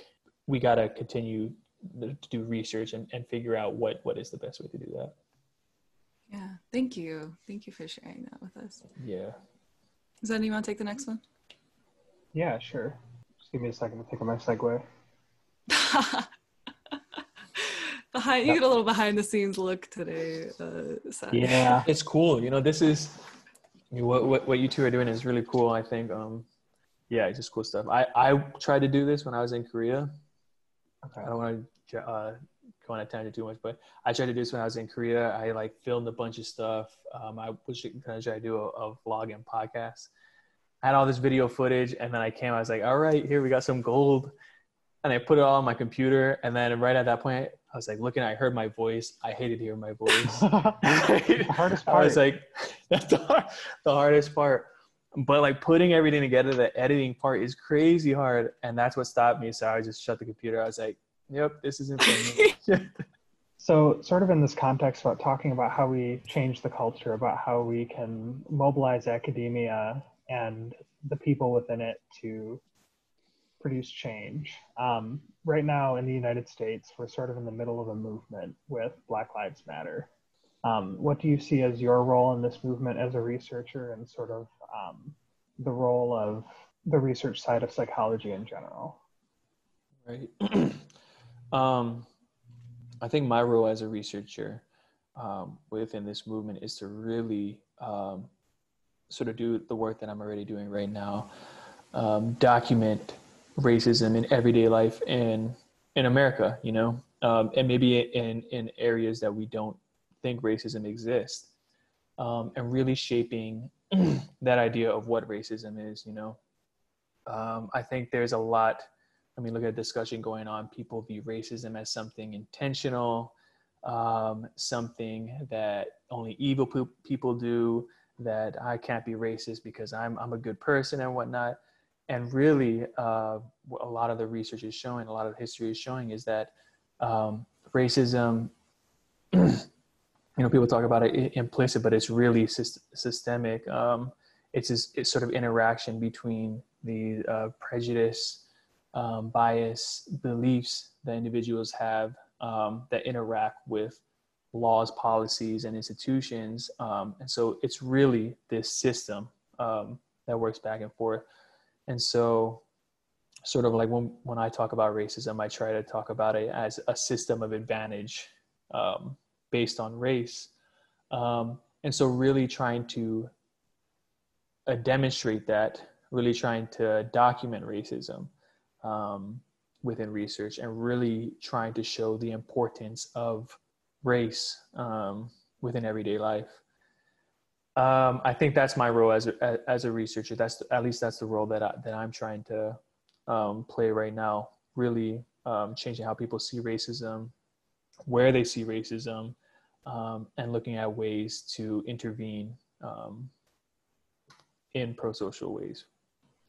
Speaker 1: we got to continue to do research and, and figure out what what is the best way to do that.
Speaker 3: Yeah, thank you. Thank you for sharing that with us.
Speaker 1: Yeah.
Speaker 3: Does anyone take the next one?
Speaker 4: Yeah, sure. Just give me a second to think of my segue.
Speaker 3: behind you get a little behind the scenes look today. Uh,
Speaker 1: yeah, it's cool. You know, this is what, what what you two are doing is really cool. I think. Um, yeah, it's just cool stuff. I I tried to do this when I was in Korea. Okay. I don't want to uh, go on a tangent too much, but I tried to do this when I was in Korea. I like filmed a bunch of stuff. Um, I was gonna try to do a, a vlog and podcast. I had all this video footage, and then I came. I was like, "All right, here we got some gold," and I put it all on my computer. And then right at that point, I was like looking. I heard my voice. I hated hearing my voice. the hardest part. I was like, "That's the, hard, the hardest part." But like putting everything together, the editing part is crazy hard, and that's what stopped me. So I just shut the computer. I was like, Yep, this is important.
Speaker 4: so, sort of in this context about talking about how we change the culture, about how we can mobilize academia and the people within it to produce change. Um, right now in the United States, we're sort of in the middle of a movement with Black Lives Matter. Um, what do you see as your role in this movement as a researcher and sort of um, the role of the research side of psychology in general?
Speaker 1: Right. Um, I think my role as a researcher um, within this movement is to really um, sort of do the work that I'm already doing right now, um, document racism in everyday life in in America, you know, um, and maybe in in areas that we don't think racism exists, um, and really shaping that idea of what racism is, you know. I think there's a lot I mean, look at the discussion going on. People view racism as something intentional, um, something that only evil pe- people do. That I can't be racist because I'm I'm a good person and whatnot. And really, uh, a lot of the research is showing, a lot of history is showing, is that um, racism. you know, people talk about it implicit, but it's really systemic. Um, it's this it's sort of interaction between the uh, prejudice um, bias beliefs that individuals have um, that interact with laws, policies, and institutions. Um, and so it's really this system um, that works back and forth. And so, sort of like when, when I talk about racism, I try to talk about it as a system of advantage um, based on race. Um, and so, really trying to uh, demonstrate that, really trying to document racism um, within research and really trying to show the importance of race um, within everyday life. Um, I think that's my role as a, as a researcher. That's at least that's the role that I, that I'm trying to um, play right now. Really um, changing how people see racism, where they see racism, um, and looking at ways to intervene um, in pro-social ways.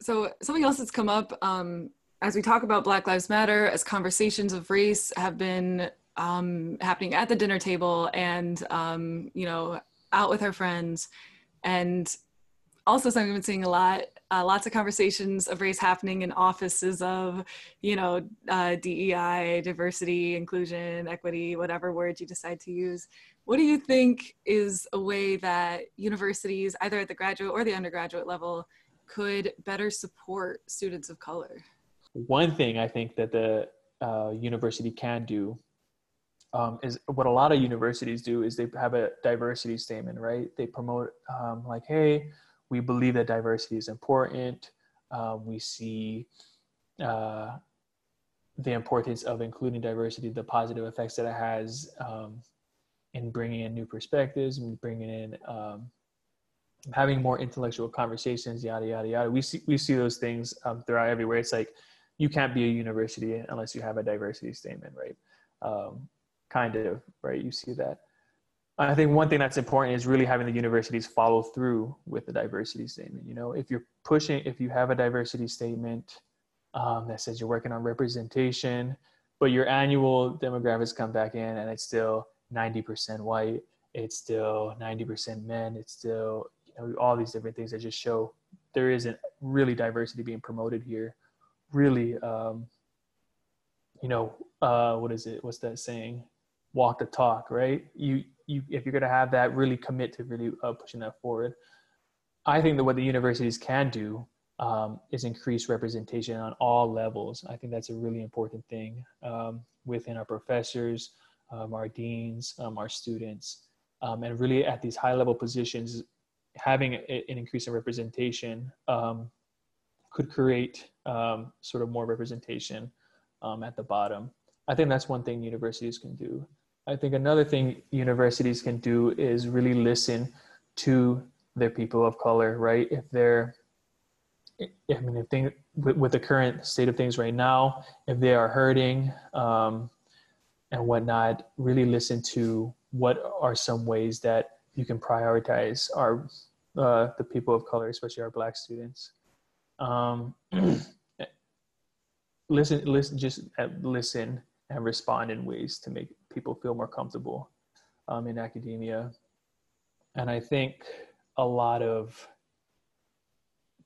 Speaker 3: So something else that's come up um, as we talk about Black Lives Matter, as conversations of race have been um, happening at the dinner table and, um, you know, out with our friends. And also something I've been seeing a lot, uh, lots of conversations of race happening in offices of, you know, uh, DEI, diversity, inclusion, equity, whatever word you decide to use. What do you think is a way that universities, either at the graduate or the undergraduate level, could better support students of color?
Speaker 1: One thing I think that the uh, university can do um, is what a lot of universities do is they have a diversity statement, right? They promote um, like, hey, we believe that diversity is important. Um, we see uh, the importance of including diversity, the positive effects that it has um, in bringing in new perspectives and bringing in um, having more intellectual conversations, yada yada yada. We see we see those things um, throughout everywhere. It's like you can't be a university unless you have a diversity statement, right? Um, kind of, right? You see that. I think one thing that's important is really having the universities follow through with the diversity statement. You know, if you're pushing, if you have a diversity statement um, that says you're working on representation, but your annual demographics come back in and it's still 90% white, it's still 90% men, it's still, you know, all these different things that just show there isn't really diversity being promoted here really, um, you know, uh, what is it? What's that saying? Walk the talk, right? You, you, if you're going to have that, really commit to really uh, pushing that forward. I think that what the universities can do um, is increased representation on all levels. I think that's a really important thing um, within our professors, um, our deans, um, our students, um, and really at these high level positions, having a, an increase in representation um, could create sort of more representation at the bottom. I think that's one thing universities can do. I think another thing universities can do is really listen to their people of color, right? If they're I mean, if thing with, with, the current state of things right now, if they are hurting um, and whatnot, really listen to what are some ways that you can prioritize our uh, the people of color, especially our Black students. Um, listen, listen, just uh, listen and respond in ways to make people feel more comfortable um, in academia. And I think a lot of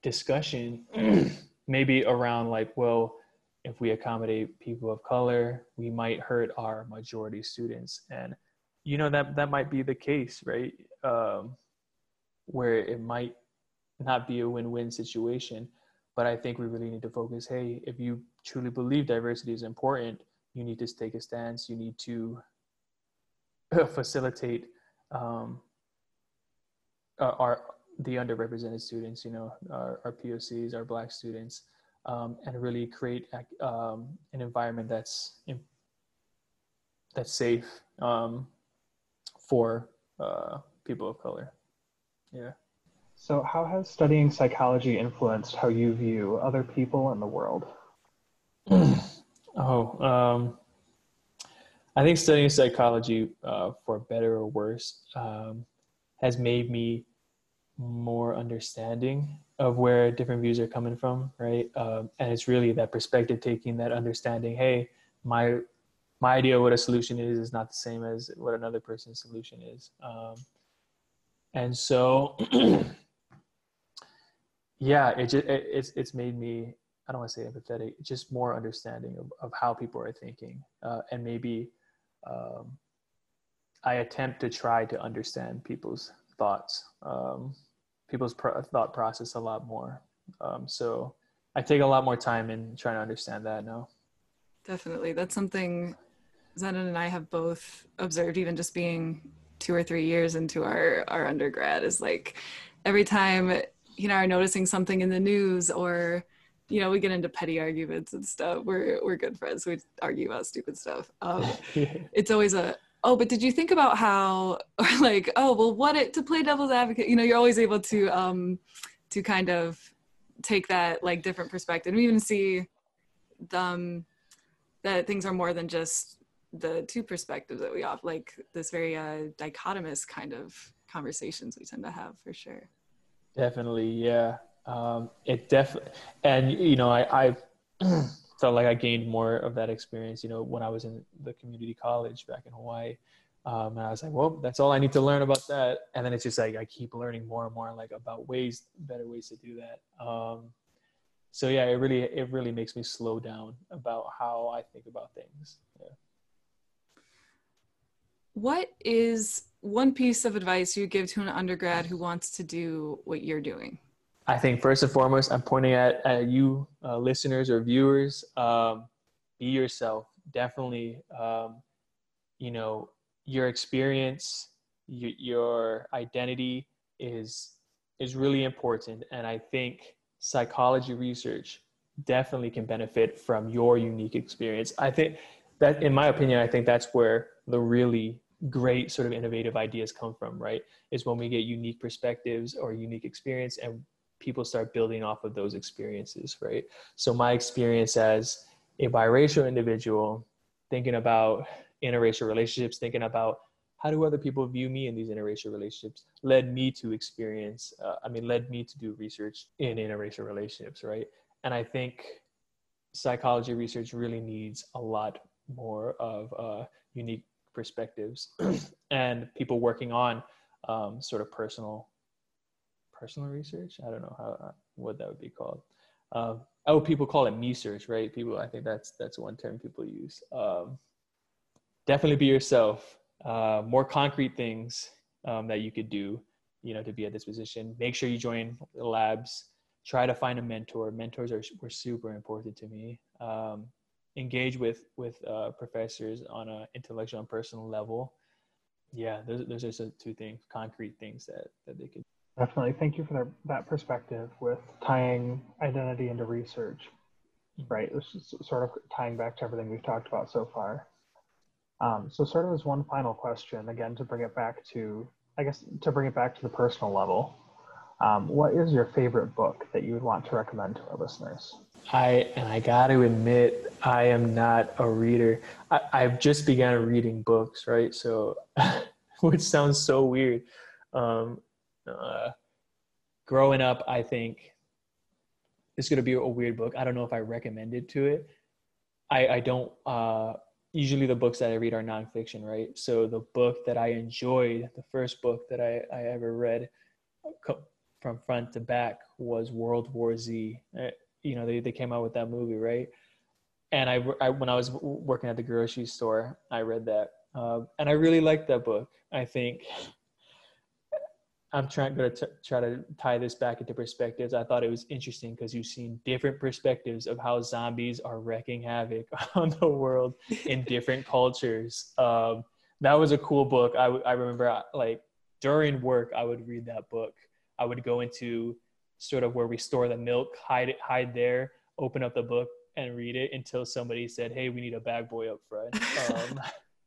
Speaker 1: discussion maybe around like well if we accommodate people of color we might hurt our majority students. And you know that that might be the case right? Um, where it might not be a win-win situation but i think we really need to focus hey if you truly believe diversity is important you need to take a stance you need to facilitate um, our the underrepresented students, you know, our, our POCs, our Black students, um, and really create um, an environment that's that's safe um, for uh, people of color. Yeah.
Speaker 4: So, how has studying psychology influenced how you view other people in the world?
Speaker 1: oh, um, I think studying psychology, uh, for better or worse, um, has made me more understanding of where different views are coming from, right? Um, and it's really that perspective taking, that understanding. Hey, my my idea of what a solution is is not the same as what another person's solution is. Um, and so, yeah, it just it, it's it's made me I don't want to say empathetic, just more understanding of, of how people are thinking, uh, and maybe um, I attempt to try to understand people's thoughts. Um, people's thought process a lot more. Um, so I take a lot more time in trying to understand that now.
Speaker 3: Definitely. That's something Zenon and I have both observed, even just being two or three years into our, our undergrad, is like every time, you know, are noticing something in the news or, you know, we get into petty arguments and stuff. We're, we're good friends. We argue about stupid stuff. Um, it's always a, oh but did you think about how or like oh well what it to play devil's advocate you know you're always able to um to kind of take that like different perspective and even see um that things are more than just the two perspectives that we have like this very uh dichotomous kind of conversations we tend to have for sure
Speaker 1: definitely yeah um it definitely and you know i i felt like I gained more of that experience, you know, when I was in the community college back in Hawaii. Um, and I was like, well, that's all I need to learn about that. And then it's just like I keep learning more and more, like about ways, better ways to do that. Um, so yeah, it really, it really makes me slow down about how I think about things. Yeah.
Speaker 3: What is one piece of advice you give to an undergrad who wants to do what you're doing?
Speaker 1: I think first and foremost, I'm pointing at, at you, uh, listeners or viewers. Um, be yourself. Definitely, um, you know, your experience, y- your identity is is really important, and I think psychology research definitely can benefit from your unique experience. I think that, in my opinion, I think that's where the really great sort of innovative ideas come from. Right, is when we get unique perspectives or unique experience and people start building off of those experiences, right? So my experience as a biracial individual, thinking about interracial relationships, thinking about how do other people view me in these interracial relationships, led me to experience, uh, I mean, led me to do research in interracial relationships, right? And I think psychology research really needs a lot more of uh, unique perspectives and people working on um, sort of personal personal research. I don't know how uh, what that would be called. Um, oh, people call it me search, right? People, I think that's that's one term people use. Um, definitely be yourself. Uh, more concrete things um, that you could do, you know, to be at this position. Make sure you join labs. try to find a mentor. Mentors are were super important to me. Um, engage with with uh, professors on an intellectual and personal level. Yeah, those those are some two things, concrete things that that they could.
Speaker 4: Definitely, thank you for that that perspective with tying identity into research. Mm-hmm. Right, this is sort of tying back to everything we've talked about so far. Um, so, sort of as one final question, again, to bring it back to, I guess, to bring it back to the personal level. Um, what is your favorite book that you would want to recommend to our listeners?
Speaker 1: I and I got to admit, I am not a reader. I, I've just begun reading books, right? So, which sounds so weird. Um, uh, growing up, I think it's going to be a weird book. I don't know if I recommend it to it. I, I don't. Uh, usually, the books that I read are nonfiction, right? So the book that I enjoyed, the first book that I, I ever read, from front to back was World War Z. Uh, you know, they, they came out with that movie, right? And I, I when I was working at the grocery store, I read that, uh, and I really liked that book. I think I'm trying to t- try to tie this back into perspectives. I thought it was interesting because you've seen different perspectives of how zombies are wrecking havoc on the world in different cultures. Um, that was a cool book. I, w- I remember like during work, I would read that book I would go into sort of where we store the milk, hide it, hide there, open up the book and read it until somebody said, "Hey, we need a bag boy up front." Um,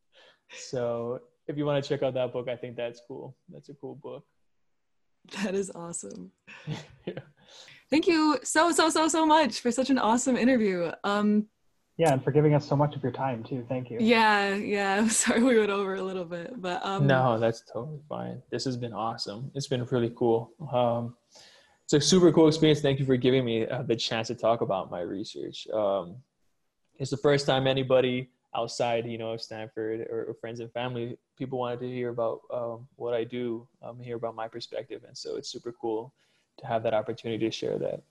Speaker 1: so if you want to check out that book, I think that's cool. That's a cool book.
Speaker 3: That is awesome. yeah. Thank you so so so so much for such an awesome interview. Um,
Speaker 4: yeah, and for giving us so much of your time too. Thank you.
Speaker 3: Yeah, yeah. I'm sorry we went over a little bit, but um
Speaker 1: No, that's totally fine. This has been awesome. It's been really cool. Um it's a super cool experience. Thank you for giving me uh, the chance to talk about my research. Um it's the first time anybody outside, you know, of Stanford or, or friends and family, people wanted to hear about um, what I do, um, hear about my perspective, and so it's super cool to have that opportunity to share that.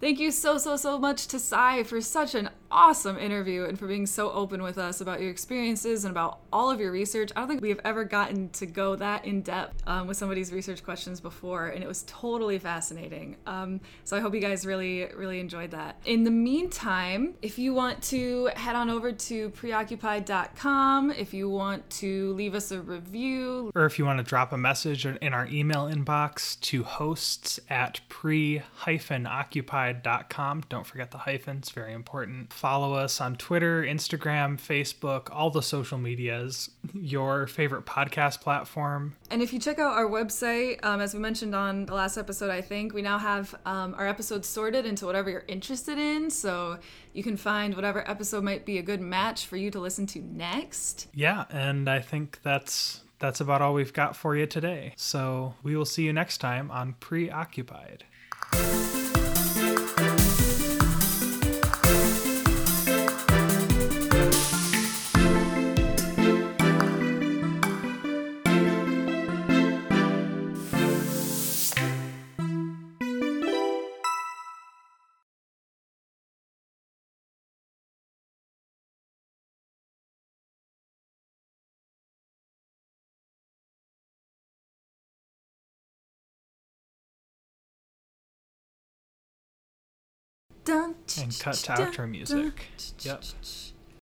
Speaker 3: Thank you so, so, so much to Sai for such an awesome interview and for being so open with us about your experiences and about all of your research. I don't think we have ever gotten to go that in depth um, with somebody's research questions before, and it was totally fascinating. Um, so I hope you guys really, really enjoyed that. In the meantime, if you want to head on over to preoccupied.com, if you want to leave us a review,
Speaker 2: or if you want to drop a message in our email inbox to hosts at pre-occupied occupied.com. Don't forget the hyphens, very important. Follow us on Twitter, Instagram, Facebook, all the social medias, your favorite podcast platform.
Speaker 3: And if you check out our website, um, as we mentioned on the last episode, I think we now have um, our episodes sorted into whatever you're interested in. So you can find whatever episode might be a good match for you to listen to next.
Speaker 2: Yeah, and I think that's that's about all we've got for you today. So we will see you next time on Preoccupied. And cut to outro music. Yep.